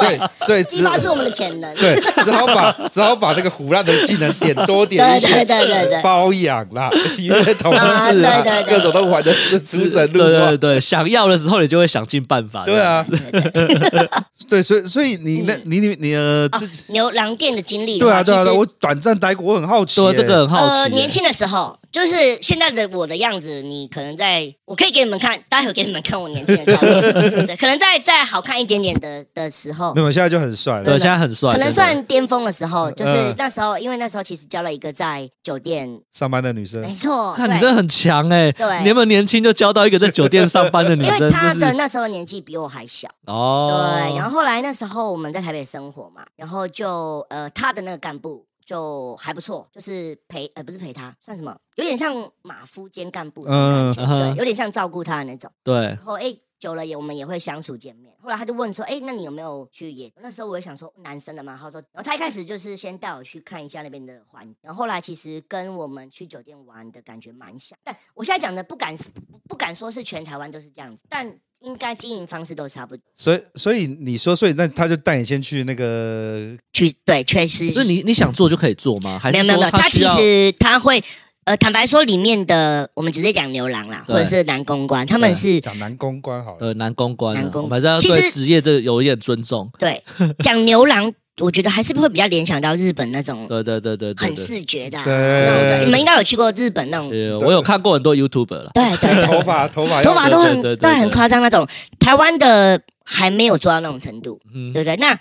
对，所以激发是我们的潜能。对，只好把只好把那个腐烂的技能点多点一些，对对对对，包养啦，约同事啊，各种都玩的是出神入化。对对对，想要的时候你就会想尽办法。对啊，对，所以所以你那你你你呃自己牛郎店的经历，对啊对啊，我短暂待过，我很好奇，对这个很好奇。呃，年轻的时候。就是现在的我的样子，你可能在，我可以给你们看，待会给你们看我年轻的照片。对，可能在在好看一点点的的时候，没有，现在就很帅了。对，现在很帅，可能算巅峰的时候，就是那时候，因为那时候其实交了一个在酒店。上班的女生，没错，看你真的很强哎，对，你那么年轻就交到一个在酒店上班的女生，因为她的那时候年纪比我还小。哦，对，然后后来那时候我们在台北生活嘛，然后就呃，她的那个干部。就还不错，就是陪呃不是陪他，算什么？有点像马夫兼干部的感觉，嗯、对，有点像照顾他的那种。对。然后哎，久了也我们也会相处见面。后来他就问说，哎，那你有没有去夜？那时候我也想说男生的嘛，他说，然后他一开始就是先带我去看一下那边的环境。然后后来其实跟我们去酒店玩的感觉蛮像。但我现在讲的不敢不敢说是全台湾都是这样子，但。应该经营方式都差不多，所以所以你说，所以那他就带你先去那个去对，确实。不是你你想做就可以做吗？还是没有没有没有，他其实他会呃，坦白说，里面的我们直接讲牛郎啦，或者是男公关，他们是讲男公关好了，呃，男公关，男公关，其实职业这有一点尊重。对，讲牛郎。我觉得还是会比较联想到日本那种，对对对对，很视觉的。对，你们应该有去过日本那种。我有看过很多 YouTuber 了。对对，头发头发头发都很都很夸张那种。台湾的还没有做到那种程度，对不对？那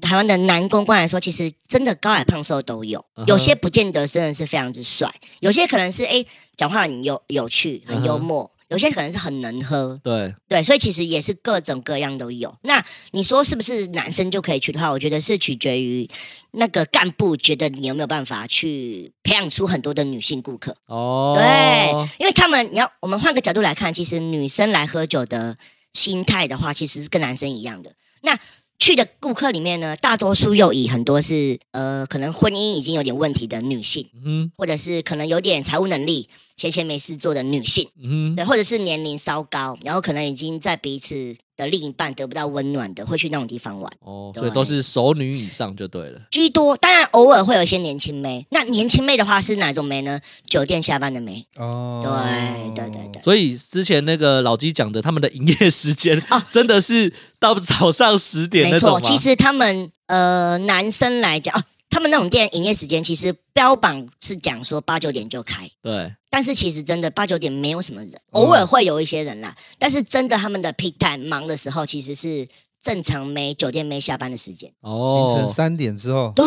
台湾的男公关来说，其实真的高矮胖瘦都有，有些不见得真的是非常之帅，有些可能是哎讲话很有有趣，很幽默。有些可能是很能喝，对对，所以其实也是各种各样都有。那你说是不是男生就可以去的话，我觉得是取决于那个干部觉得你有没有办法去培养出很多的女性顾客哦。对，因为他们你要我们换个角度来看，其实女生来喝酒的心态的话，其实是跟男生一样的。那去的顾客里面呢，大多数又以很多是呃，可能婚姻已经有点问题的女性，嗯，或者是可能有点财务能力、闲闲没事做的女性，嗯，对，或者是年龄稍高，然后可能已经在彼此的另一半得不到温暖的，会去那种地方玩。哦，所以都是熟女以上就对了，居多。当然偶尔会有一些年轻妹，那年轻妹的话是哪种妹呢？酒店下班的妹。哦，对对对对。所以之前那个老鸡讲的，他们的营业时间哦，真的是到早上十点那种吗？没错，其实他们呃男生来讲啊。他们那种店营业时间其实标榜是讲说八九点就开，对，但是其实真的八九点没有什么人，偶尔会有一些人啦。嗯、但是真的他们的 peak time 忙的时候，其实是正常没酒店没下班的时间。哦，凌晨三点之后，对，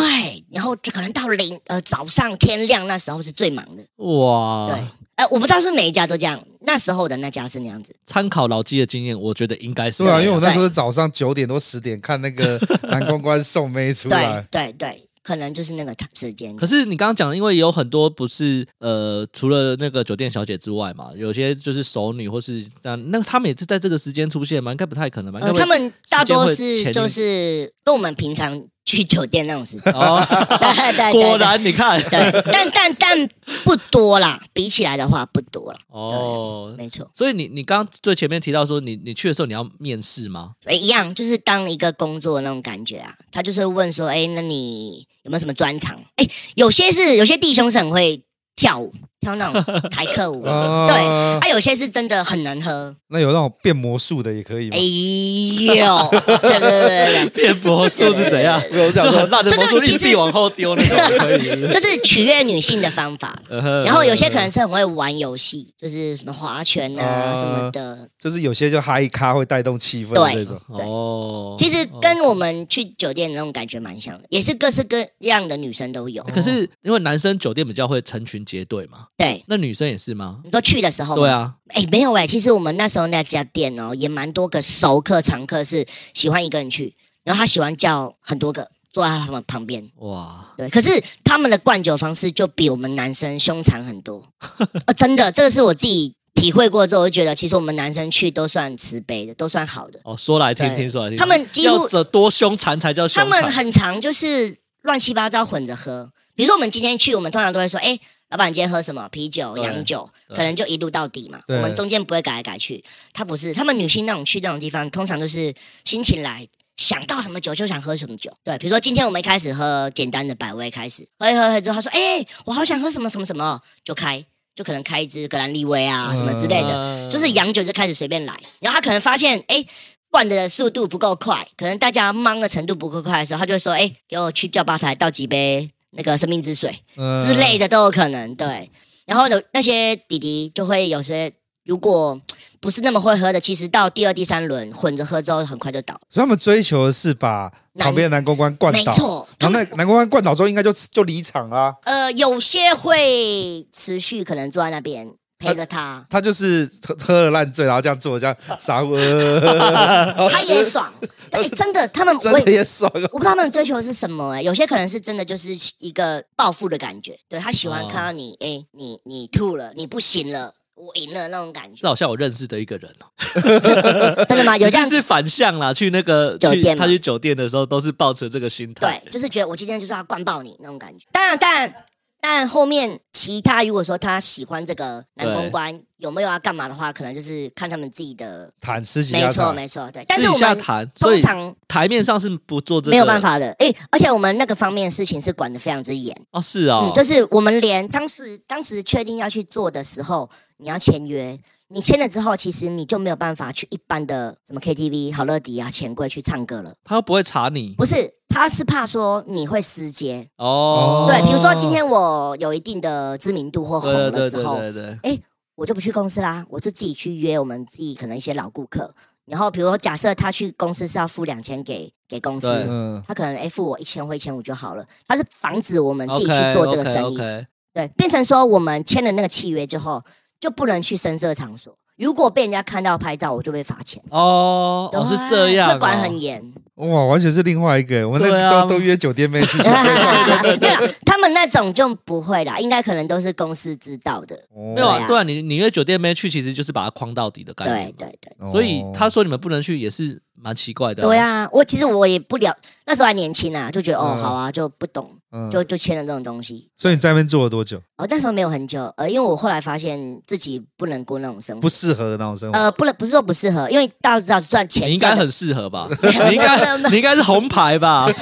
然后可能到零呃早上天亮那时候是最忙的。哇，对，呃，我不知道是每一家都这样，那时候的那家是那样子。参考老纪的经验，我觉得应该是对啊，因为我那时候是早上九点多十点看那个男公关送妹出来，对对。对可能就是那个时间。可是你刚刚讲，因为有很多不是呃，除了那个酒店小姐之外嘛，有些就是熟女或是那那他们也是在这个时间出现吗？应该不太可能吧？呃，他们大多是就是跟我们平常。去酒店那种时间哦，对对，果然你看，对，但但但不多啦，比起来的话不多了。哦，没错。所以你你刚刚最前面提到说，你你去的时候你要面试吗？哎，一样，就是当一个工作那种感觉啊。他就是问说，哎，那你有没有什么专长？哎，有些是有些弟兄是很会跳舞。跳那种台客舞，啊对，啊，有些是真的很难喝。那有那种变魔术的也可以吗？哎呦，对对对对，变魔术是怎样？我讲说，那就是其实往后丢那种可以，就是取悦女性的方法。然后有些可能是很会玩游戏，就是什么划拳啊什么的。就是有些就嗨咖会带动气氛的这种。哦，其实跟我们去酒店的那种感觉蛮像的，也是各式各样的女生都有。可是因为男生酒店比较会成群结队嘛。对，那女生也是吗？你说去的时候，对啊，哎，没有哎，其实我们那时候那家店哦，也蛮多个熟客、常客是喜欢一个人去，然后他喜欢叫很多个坐在他们旁边。哇，对，可是他们的灌酒方式就比我们男生凶残很多。哦，真的，这个是我自己体会过之后，我就觉得其实我们男生去都算慈悲的，都算好的。哦，说来听听，说来听。他们几乎要多凶残才叫凶残。他们很常就是乱七八糟混着喝。比如说我们今天去，我们通常都会说，哎。老板，今天喝什么？啤酒、洋酒，可能就一路到底嘛。我们中间不会改来改去。他不是，他们女性那种去那种地方，通常都是心情来，想到什么酒就想喝什么酒。对，比如说今天我们一开始喝简单的百威，开始喝一喝喝之后，他说：“哎、欸，我好想喝什么什么什么，就开，就可能开一支格兰利威啊什么之类的，就是洋酒就开始随便来。然后他可能发现，哎、欸，灌的速度不够快，可能大家忙的程度不够快的时候，他就会说：“哎、欸，给我去叫吧台倒几杯。”那个生命之水之类的都有可能，对。然后有那些弟弟就会有些，如果不是那么会喝的，其实到第二、第三轮混着喝之后，很快就倒。所以他们追求的是把旁边的男公关灌倒，没错。然后那男公关灌倒之后，应该就就离场啊。呃，有些会持续可能坐在那边。陪着他，他就是喝喝了烂醉，然后这样做这样傻乎。他也爽，哎，真的，他们真的也爽。我不知道他们追求的是什么，哎，有些可能是真的就是一个暴富的感觉，对，他喜欢看到你，哎，你你吐了，你不行了，我赢了那种感觉。这好像我认识的一个人哦，真的吗？有这样是反向啦，去那个酒店，他去酒店的时候都是抱持这个心态，对，就是觉得我今天就是要灌爆你那种感觉。当然，当然。但后面其他如果说他喜欢这个男公关有没有要干嘛的话，可能就是看他们自己的谈，私底下，没错没错，对。但是我们谈通常台面上是不做这个，没有办法的。哎、欸，而且我们那个方面事情是管的非常之严哦，是啊、哦嗯，就是我们连当时当时确定要去做的时候，你要签约。你签了之后，其实你就没有办法去一般的什么 KTV、好乐迪啊、钱柜去唱歌了。他又不会查你，不是，他是怕说你会私接哦。对，比如说今天我有一定的知名度或红了之后，对对对，哎，我就不去公司啦，我就自己去约我们自己可能一些老顾客。然后，比如说假设他去公司是要付两千给给公司，他可能哎付我一千或一千五就好了。他是防止我们自己去做这个生意，对，变成说我们签了那个契约之后。就不能去深色场所，如果被人家看到拍照，我就被罚钱。哦，哦，是这样，会管很严。哇，完全是另外一个，我们那啊都都约酒店妹去。对对对，他们那种就不会啦，应该可能都是公司知道的。哦没有啊，对啊，你你约酒店妹去，其实就是把它框到底的概念。对对对。哦所以他说你们不能去，也是蛮奇怪的、啊。对啊，我其实我也不了，那时候还年轻啊，就觉得哦，嗯好啊，就不懂，嗯就就签了这种东西。所以你在那边做了多久？哦，那时候没有很久，呃，因为我后来发现自己不能过那种生活，不适合的那种生活。呃，不能不是说不适合，因为大家知道赚钱，你应该很适合吧？你应该你应该是红牌吧？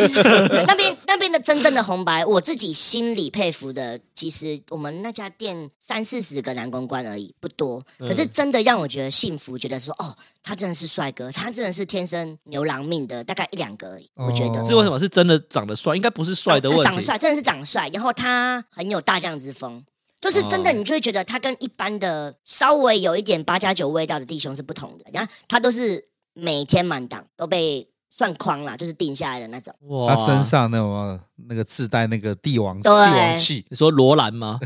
那边那边的真正的红白，我自己心里佩服的，其实我们那家店三四十个男公关而已，不多。可是真的让我觉得幸福，觉得说哦，他真的是帅哥，他真的是天生牛郎命的，大概一两个而已。我觉得这是为什么？是真的长得帅？应该不是帅的问题。长得帅，真的是长得帅，然后他很有大将之风。就是真的，你就会觉得他跟一般的稍微有一点八加九味道的弟兄是不同的。然后他都是每天满档，都被算框啦，就是定下来的那种。哇他身上那种那个自带那个帝王帝对王气，你说罗兰吗？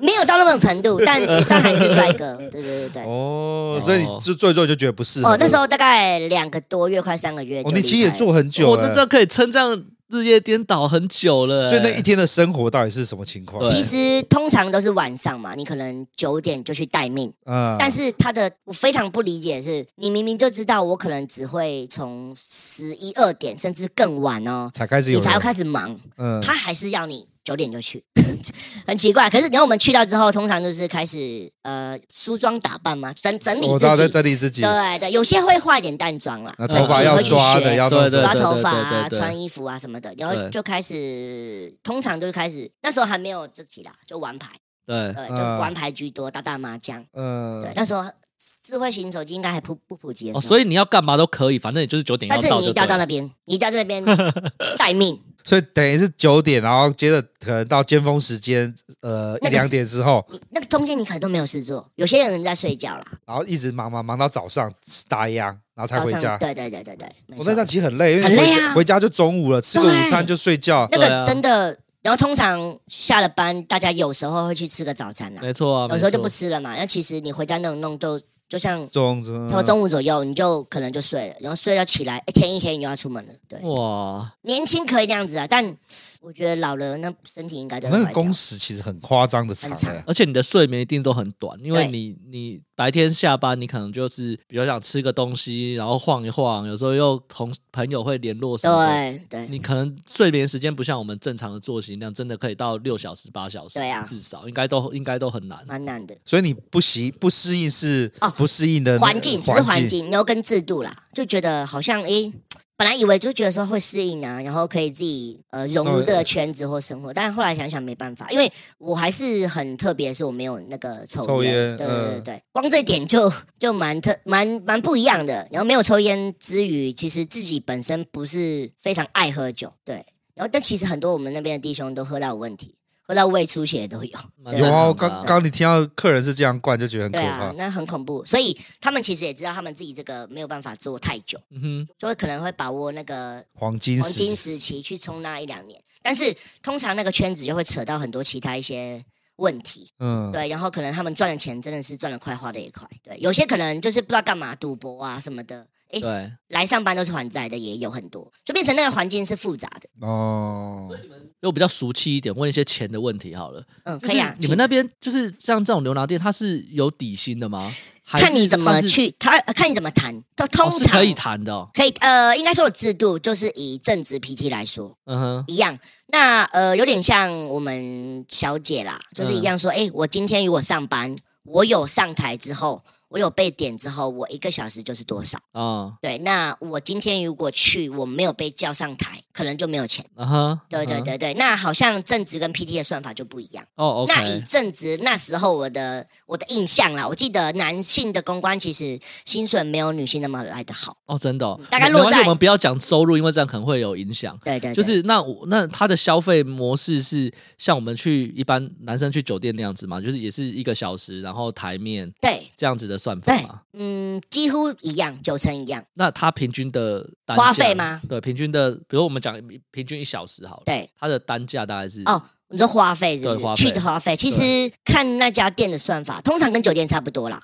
没有到那种程度，但 但还是帅哥。对对对对。哦，所以你就做一做就觉得不适合。哦，那时候大概两个多月，快三个月哦，你其实也做很久我了，这可以称这样日夜颠倒很久了、欸。所以那一天的生活到底是什么情况？其实通常都是晚上嘛，你可能九点就去待命。嗯，但是他的我非常不理解的是，你明明就知道我可能只会从十一二点甚至更晚哦，才开始有，你才要开始忙，嗯，他还是要你九点就去，很奇怪。可是然后我们去到之后，通常就是开始呃梳妆打扮嘛，整整理我知道在自己。整理自己，对对，有些会化一点淡妆啦，那对头发要自己会去学抓的，要弄对对抓头发啊、对对对。穿衣服啊什么的，然后对。就开始，通常就是开始，那时候还没有自己啦，就玩牌，对，对，就嗯玩牌居多，打打麻将，嗯。对，，那时候智慧型手机应该还不不普及的哦，候，所以你要干嘛都可以，反正你就是九点要到就但是你一定要到了。那边，你一定要在那边 待命，所以等于是九点，然后接着可能到尖峰时间，呃，那个一两点之后，你那个中间你可能都没有事做，有些人在睡觉啦，然后一直忙忙忙到早上打烊，然后才回家。上，对对对对对，我那样其实很累，因为很累啊。回家回家就中午了，吃个午餐就睡觉。那对啊个真的，然后通常下了班，大家有时候会去吃个早餐啦，没错啊，有时候就没错不吃了嘛，那其实你回家弄弄就就像。中从中午左右，你就可能就睡了，然后睡到起来，哎，天一黑你就要出门了。对，哇，年轻可以那样子啊，但我觉得老了那身体应该就那个工时其实很夸张的长很长欸而且你的睡眠一定都很短，因为你你白天下班，你可能就是比较想吃个东西，然后晃一晃，有时候又同朋友会联络什么的。对对，你可能睡眠时间不像我们正常的作息那样，真的可以到六小时、八小时，对啊至少应该都应该都很难。蛮难的。所以你不习不适应是哦不适应的那环境只是环境，然后跟制度啦，就觉得好像诶，本来以为就觉得说会适应啊，然后可以自己呃融入这个圈子或生活，但是后来想想没办法，因为我还是很特别，是我没有那个抽抽烟，烟对对对嗯，光这一点就 就蛮特蛮蛮不一样的。然后没有抽烟之余，其实自己本身不是非常爱喝酒，对，然后但其实很多我们那边的弟兄都喝到有问题，喝到胃出血都有。有啊，刚刚你听到客人是这样灌，就觉得很可对啊怕，。那很恐怖，所以他们其实也知道他们自己这个没有办法做太久。嗯哼，就会可能会把握那个黄金黄金时，时期去冲那一两年，但是通常那个圈子就会扯到很多其他一些问题，嗯，对，然后可能他们赚的钱真的是赚的快，花的也快，对，有些可能就是不知道干嘛，赌博啊什么的，诶，对，来上班都是还债的也有很多，就变成那个环境是复杂的，哦，就比较俗气一点，问一些钱的问题好了。嗯，可以啊，你们那边就是像这种牛郎店，它是有底薪的吗？看你怎么去，他呃看你怎么谈，都通常哦可以谈的哦。可以，呃，应该说有制度，就是以正职 PT 来说，嗯哼，一样。那呃，有点像我们小姐啦，就是一样说，哎、我今天如果上班，我有上台之后，我有被点之后，我一个小时就是多少？啊，对，那我今天如果去，我没有被叫上台，可能就没有钱。啊哈，对对对对，那好像正职跟 PT 的算法就不一样。哦那以正职那时候我的我的印象啦，我记得男性的公关其实薪水没有女性那么来的好。哦，真的哦，大概落在我们不要讲收入，因为这样可能会有影响。对对对，就是那我那他的消费模式是像我们去一般男生去酒店那样子嘛，就是也是一个小时，然后台面对这样子的算法对嘛。，嗯，几乎一样，九成一样。那他平均的花费吗？对，平均的，比如我们讲平均一小时好了，对，它的单价大概是哦，你说花费是不去的花费，其实看那家店的算法，通常跟酒店差不多啦，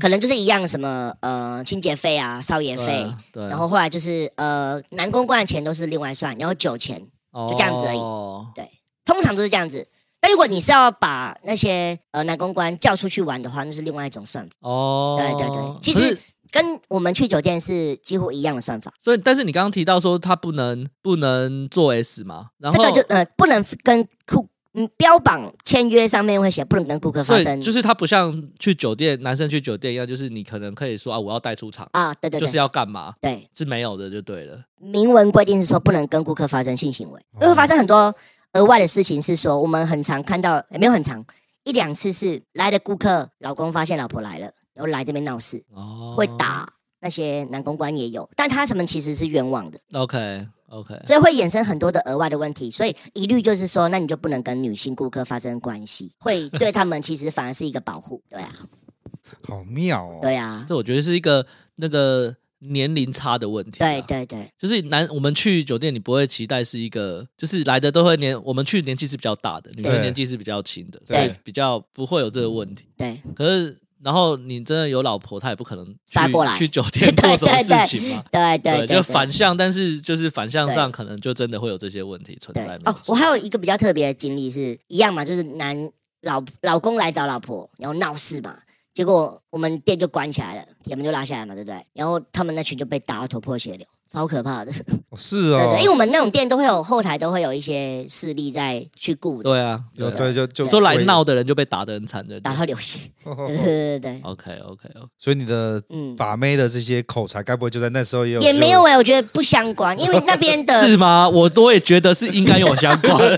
可能就是一样，什么呃清洁费啊、少爷费，对，然后后来就是呃男公关的钱都是另外算，然后酒钱就这样子而已。哦、对，通常都是这样子。但如果你是要把那些呃男公关叫出去玩的话，那是另外一种算法。哦，对对对，其实跟我们去酒店是几乎一样的算法。所以，但是你刚刚提到说他不能不能做 S 嘛？然后这个就呃不能跟顾嗯标榜签约上面会写不能跟顾客发生，就是他不像去酒店男生去酒店一样，就是你可能可以说啊我要带出场啊，对对对，就是要干嘛？对，是没有的就对了。明文规定是说不能跟顾客发生性行为，因为会发生很多额外的事情。是说我们很常看到，也没有很常一两次是来的顾客老公发现老婆来了。然后来这边闹事，哦，会打那些男公关也有，但他什么其实是冤枉的。OK OK，所以会衍生很多的额外的问题，所以一律就是说，那你就不能跟女性顾客发生关系，会对他们其实反而是一个保护。对啊，好妙哦。对啊，这我觉得是一个那个年龄差的问题。对对对，就是男我们去酒店，你不会期待是一个，就是来的都会年，我们去年纪是比较大的，女生年纪是比较轻的，对，比较不会有这个问题。对，可是。然后你真的有老婆，他也不可能杀过来去酒店 做什么事情嘛？对对对，对，就反向，但是就是反向上可能就真的会有这些问题存在。哦，我还有一个比较特别的经历是一样嘛，就是男老老公来找老婆，然后闹事嘛，结果我们店就关起来了，铁门就拉下来嘛，对不对？然后他们那群就被打到头破血流。好可怕的，是哦，对对，因为我们那种店都会有后台，都会有一些势力在去顾。对啊，有对就就说来闹的人就被打得很惨的，打到流血。对对对，OK OK OK。所以你的嗯把妹的这些口才，该不会就在那时候也有？也没有哎，我觉得不相关，因为那边的 是吗？我都会觉得是应该有相关，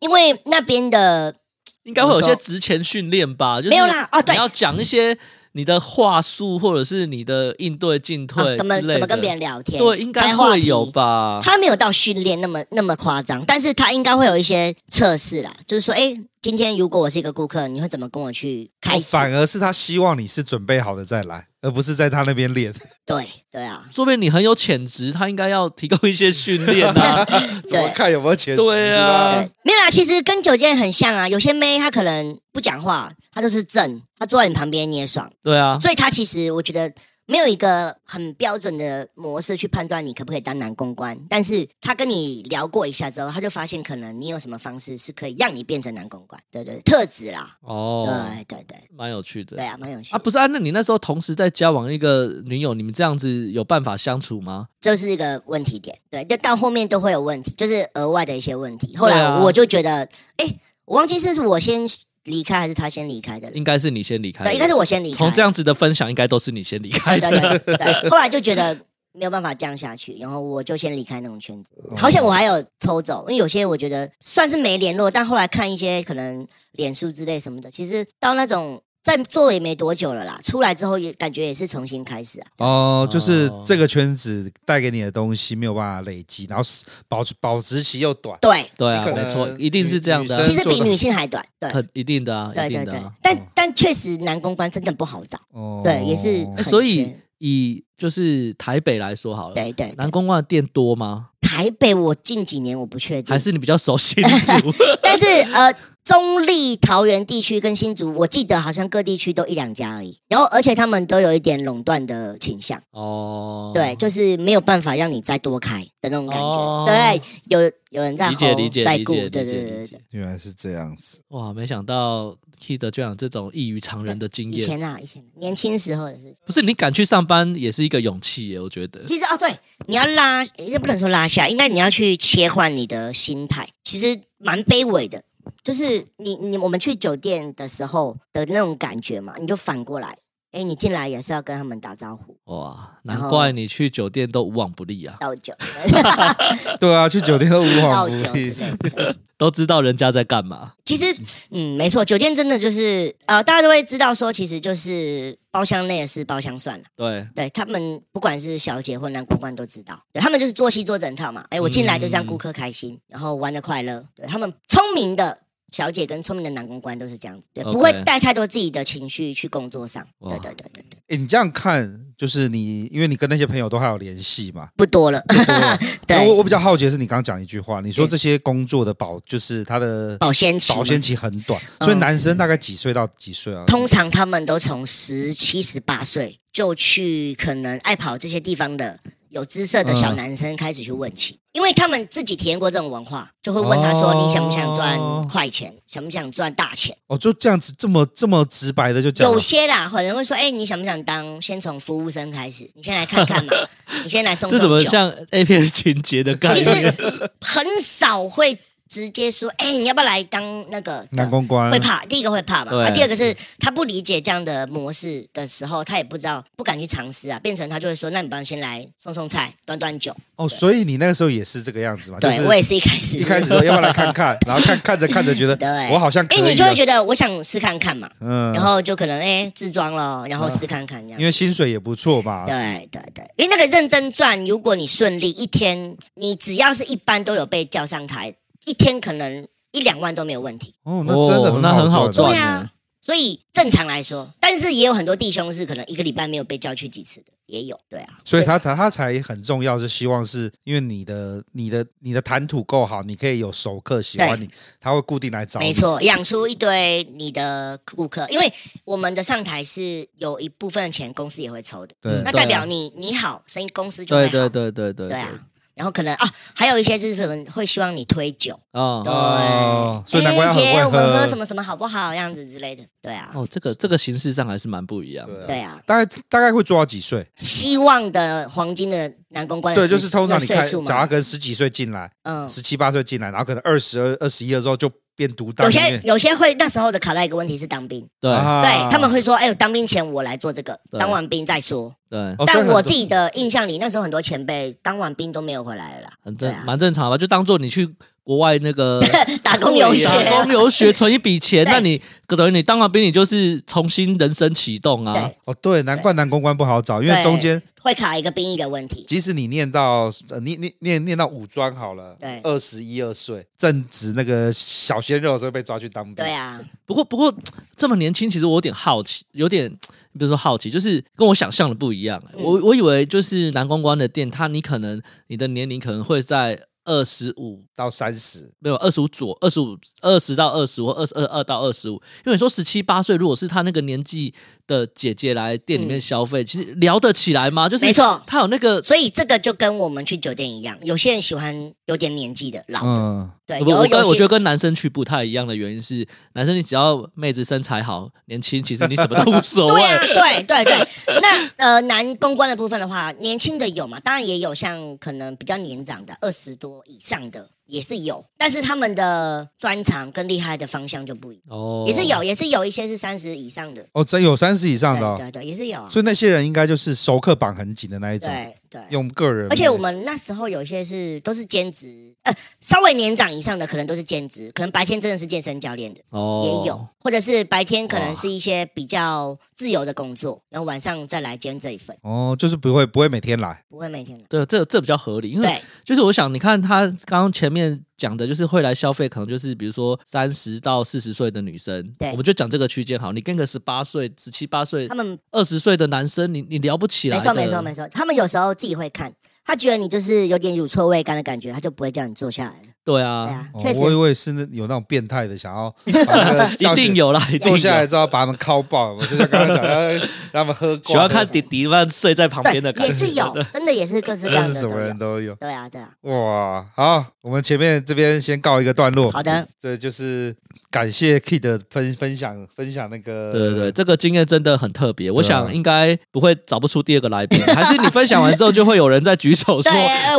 因为那边的应该会有些职前训练吧？就是没有啦，哦，对，你要讲一些。你的话术，或者是你的应对进退，怎么怎么跟别人聊天？对，应该会有吧。他没有到训练那么那么夸张，但是他应该会有一些测试啦，就是说，哎，今天如果我是一个顾客，你会怎么跟我去开始？反而是他希望你是准备好的再来，而不是在他那边练。对对啊，说明你很有潜质，他应该要提供一些训练啊。怎么看有没有潜质？对啊对，没有啦。其实跟酒店很像啊，有些妹她可能不讲话，她就是正。她坐在你旁边你也爽，对啊，所以她其实我觉得没有一个很标准的模式去判断你可不可以当男公关，但是他跟你聊过一下之后，他就发现可能你有什么方式是可以让你变成男公关，对对，特质啦，哦，对对对，蛮有趣的，对啊，蛮有趣啊，不是啊，那你那时候同时在交往一个女友，你们这样子有办法相处吗？这是一个问题点，对，就到后面都会有问题，就是额外的一些问题。后来我就觉得，哎、啊，我忘记是我先。离开还是他先离开的？应该是你先离开的。对，应该是我先离开。从这样子的分享，应该都是你先离开的。对对对，对，对。后来就觉得没有办法这样下去，然后我就先离开那种圈子。好像我还有抽走，因为有些我觉得算是没联络，但后来看一些可能脸书之类什么的，其实到那种。在做也没多久了啦，出来之后也感觉也是重新开始啊。哦，就是这个圈子带给你的东西没有办法累积，然后保保质期又短。对对啊，没错，一定是这样的、啊。其实比女性还短，对，一定的啊，对对对。啊、但但确实男公关真的不好找，哦、对，也是、欸。所以以就是台北来说好了，对对，对，男公关的店多吗？台北我近几年我不确定，还是你比较熟新竹，但是呃。中立、桃园地区跟新竹，我记得好像各地区都一两家而已。然后，而且他们都有一点垄断的倾向。哦，对，就是没有办法让你再多开的那种感觉。哦、对，有有人在理解理解在顾，理解对对对对对。原来是这样子。哇，没想到 Kid 就有这种异于常人的经验。以前啊，以前年轻时候的事情。不是你敢去上班，也是一个勇气耶，我觉得。其实哦，对，你要拉，也不能说拉下，应该你要去切换你的心态。其实蛮卑微的。就是你你我们去酒店的时候的那种感觉嘛，你就反过来，哎，你进来也是要跟他们打招呼。哇，难怪你去酒店都无往不利啊！倒酒，对啊，去酒店都无往不利，都知道人家在干嘛。其实，嗯，没错，酒店真的就是呃，大家都会知道说，其实就是包厢内的事包厢算了。对，对他们不管是小姐或男公关都知道，对他们就是做戏做整套嘛。哎，我进来就是让顾客开心，嗯、然后玩的快乐。对他们聪明的。小姐跟聪明的男公关都是这样子，对，Okay. 不会带太多自己的情绪去工作上。对对对对对。哎，你这样看，就是你，因为你跟那些朋友都还有联系嘛，不多了。对，我我比较好奇的是，你刚刚讲一句话，你说这些工作的保就是他的保鲜期，保鲜期很短，所以男生大概几岁到几岁啊？通常他们都从十七、十八岁就去，可能爱跑这些地方的。有姿色的小男生开始去问起，嗯、因为他们自己体验过这种文化，就会问他说：“哦、你想不想赚快钱？想不想赚大钱？”哦，就这样子，这么这么直白的就讲。有些啦，可能会说：“哎、欸，你想不想当？先从服务生开始，你先来看看嘛，你先来送送酒。”这怎么像 A 片情节的概念？其实很少会。直接说，哎、欸，你要不要来当那个男公关？会怕，第一个会怕嘛。啊，第二个是他不理解这样的模式的时候，他也不知道，不敢去尝试啊。变成他就会说，那你帮我先来送送菜，端端酒。哦，所以你那个时候也是这个样子嘛？对，我也是一开始一开始说 要不要来看看，然后看看着看着觉得，对，我好像可以。哎，你就会觉得我想试看看嘛，嗯，然后就可能哎自装了，然后试看看这样。因为薪水也不错嘛。对对对，因为那个认真赚，如果你顺利，一天你只要是一般都有被叫上台，一天可能。一两万都没有问题哦，那真的很好赚，那很好赚。对啊，所以正常来说，但是也有很多弟兄是可能一个礼拜没有被叫去几次的，也有。对啊，所以他才他才很重要，是希望是因为你的你的你的谈吐够好，你可以有熟客喜欢你，他会固定来找你。没错，养出一堆你的顾客，因为我们的上台是有一部分的钱公司也会抽的，对，那代表你你好，生意公司就会好。对对对对对，对啊。然后可能啊，还有一些就是可能会希望你推酒哦，对，所以难怪要很会喝。姐，我们喝什么什么好不好？这样子之类的，对啊。哦，这个这个形式上还是蛮不一样的。对啊。大概大概会做到几岁？希望的黄金的男公关。对，就是通常你看，假如可能十几岁进来，嗯，十七八岁进来，然后可能二十二、二十一的时候就。变独当，有些有些会那时候的考到一个问题是当兵，对，对他们会说，哎，当兵前我来做这个，当完兵再说。对，但我自己的印象里，那时候很多前辈当完兵都没有回来了啦，很正，蛮正常吧？就当做你去。国外那个 打工游学，打工留学存一笔钱，那你等于你当完兵，你就是重新人生启动啊。哦，对，难怪男公关不好找，因为中间会卡一个兵役的问题。即使你念到呃，你你念念到五专好了，对，二十一二岁正值那个小鲜肉的时候被抓去当兵。对啊，不过不过这么年轻，其实我有点好奇，有点比如说好奇，就是跟我想象的不一样。我我以为就是男公关的店，他你可能你的年龄可能会在。二十五到三十，没有二十五左，二十五二十到二十五，二十二二到二十五。因为你说十七八岁，如果是他那个年纪的姐姐来店里面消费，嗯、其实聊得起来吗？就是没错，他有那个，所以这个就跟我们去酒店一样，有些人喜欢有点年纪的老的。嗯对，我我跟我觉得跟男生去不太一样的原因是，男生你只要妹子身材好、年轻，其实你什么都无所谓。对啊，对对对。那呃，男公关的部分的话，年轻的有嘛？当然也有像可能比较年长的，二十多以上的。也是有，但是他们的专长跟厉害的方向就不一样。哦，也是有，也是有一些是三十以上的。哦，真有三十以上的。对对，也是有。所以那些人应该就是熟客绑很紧的那一种。对对，用个人。而且我们那时候有些是都是兼职，呃，稍微年长以上的可能都是兼职，可能白天真的是健身教练的，哦，也有，或者是白天可能是一些比较自由的工作，然后晚上再来兼这一份。哦，就是不会不会每天来，不会每天来。对，这这比较合理，因为就是我想，你看他刚刚前面。讲的就是会来消费，可能就是比如说三十到四十岁的女生，对，我们就讲这个区间好。你跟个十八岁、十七八岁，他们二十岁的男生，你你聊不起来。没错，没错，没错。他们有时候自己会看，他觉得你就是有点乳臭未干的感觉，他就不会叫你坐下来了。对啊，确实，我以为是那有那种变态的，想要 一定有啦，坐下来之后把他们敲爆，我 就像刚刚讲，要让他们喝。喜欢看弟弟们睡在旁边的，也是有，真的也是各式各样的，什么人都有。对啊，对啊。哇，好，我们前面这边先告一个段落。好的，这就是感谢 Kid 分分享分享那个，对对对，这个经验真的很特别。我想应该不会找不出第二个来宾，还是你分享完之后就会有人在举手说，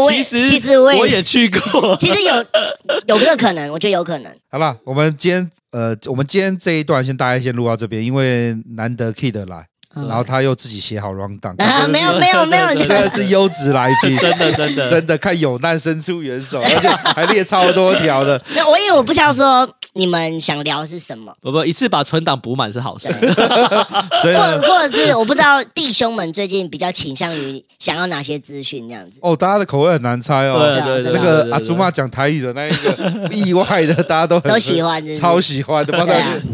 其实其实我也去过，其实有。有没有可能？我觉得有可能。好了，我们今天呃，我们今天这一段先大家先录到这边，因为难得 Kid 来，然后他又自己写好 rundown。啊，没有没有没有，你 真的是优质来宾，真的真的真的看有难伸出援手，而且还列超多条的。那我因为我不想说，你们想聊是什么？不不，一次把存档补满是好事。或或者是我不知道弟兄们最近比较倾向于想要哪些资讯这样子。哦，大家的口味很难猜哦。对对对，那个阿祖玛讲台语的那一个意外的，大家都很都喜欢超喜欢的，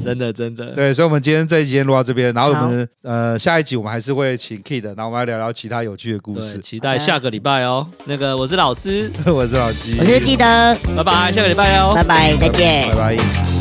真的真的。对，所以，我们今天这一集先录到这边，然后我们呃下一集我们还是会请 Kid，然后我们来聊聊其他有趣的故，事。期待下个礼拜哦。那个我是老师，我是老鸡，我是记得，拜拜，下个礼拜哦，拜拜，再见，拜拜。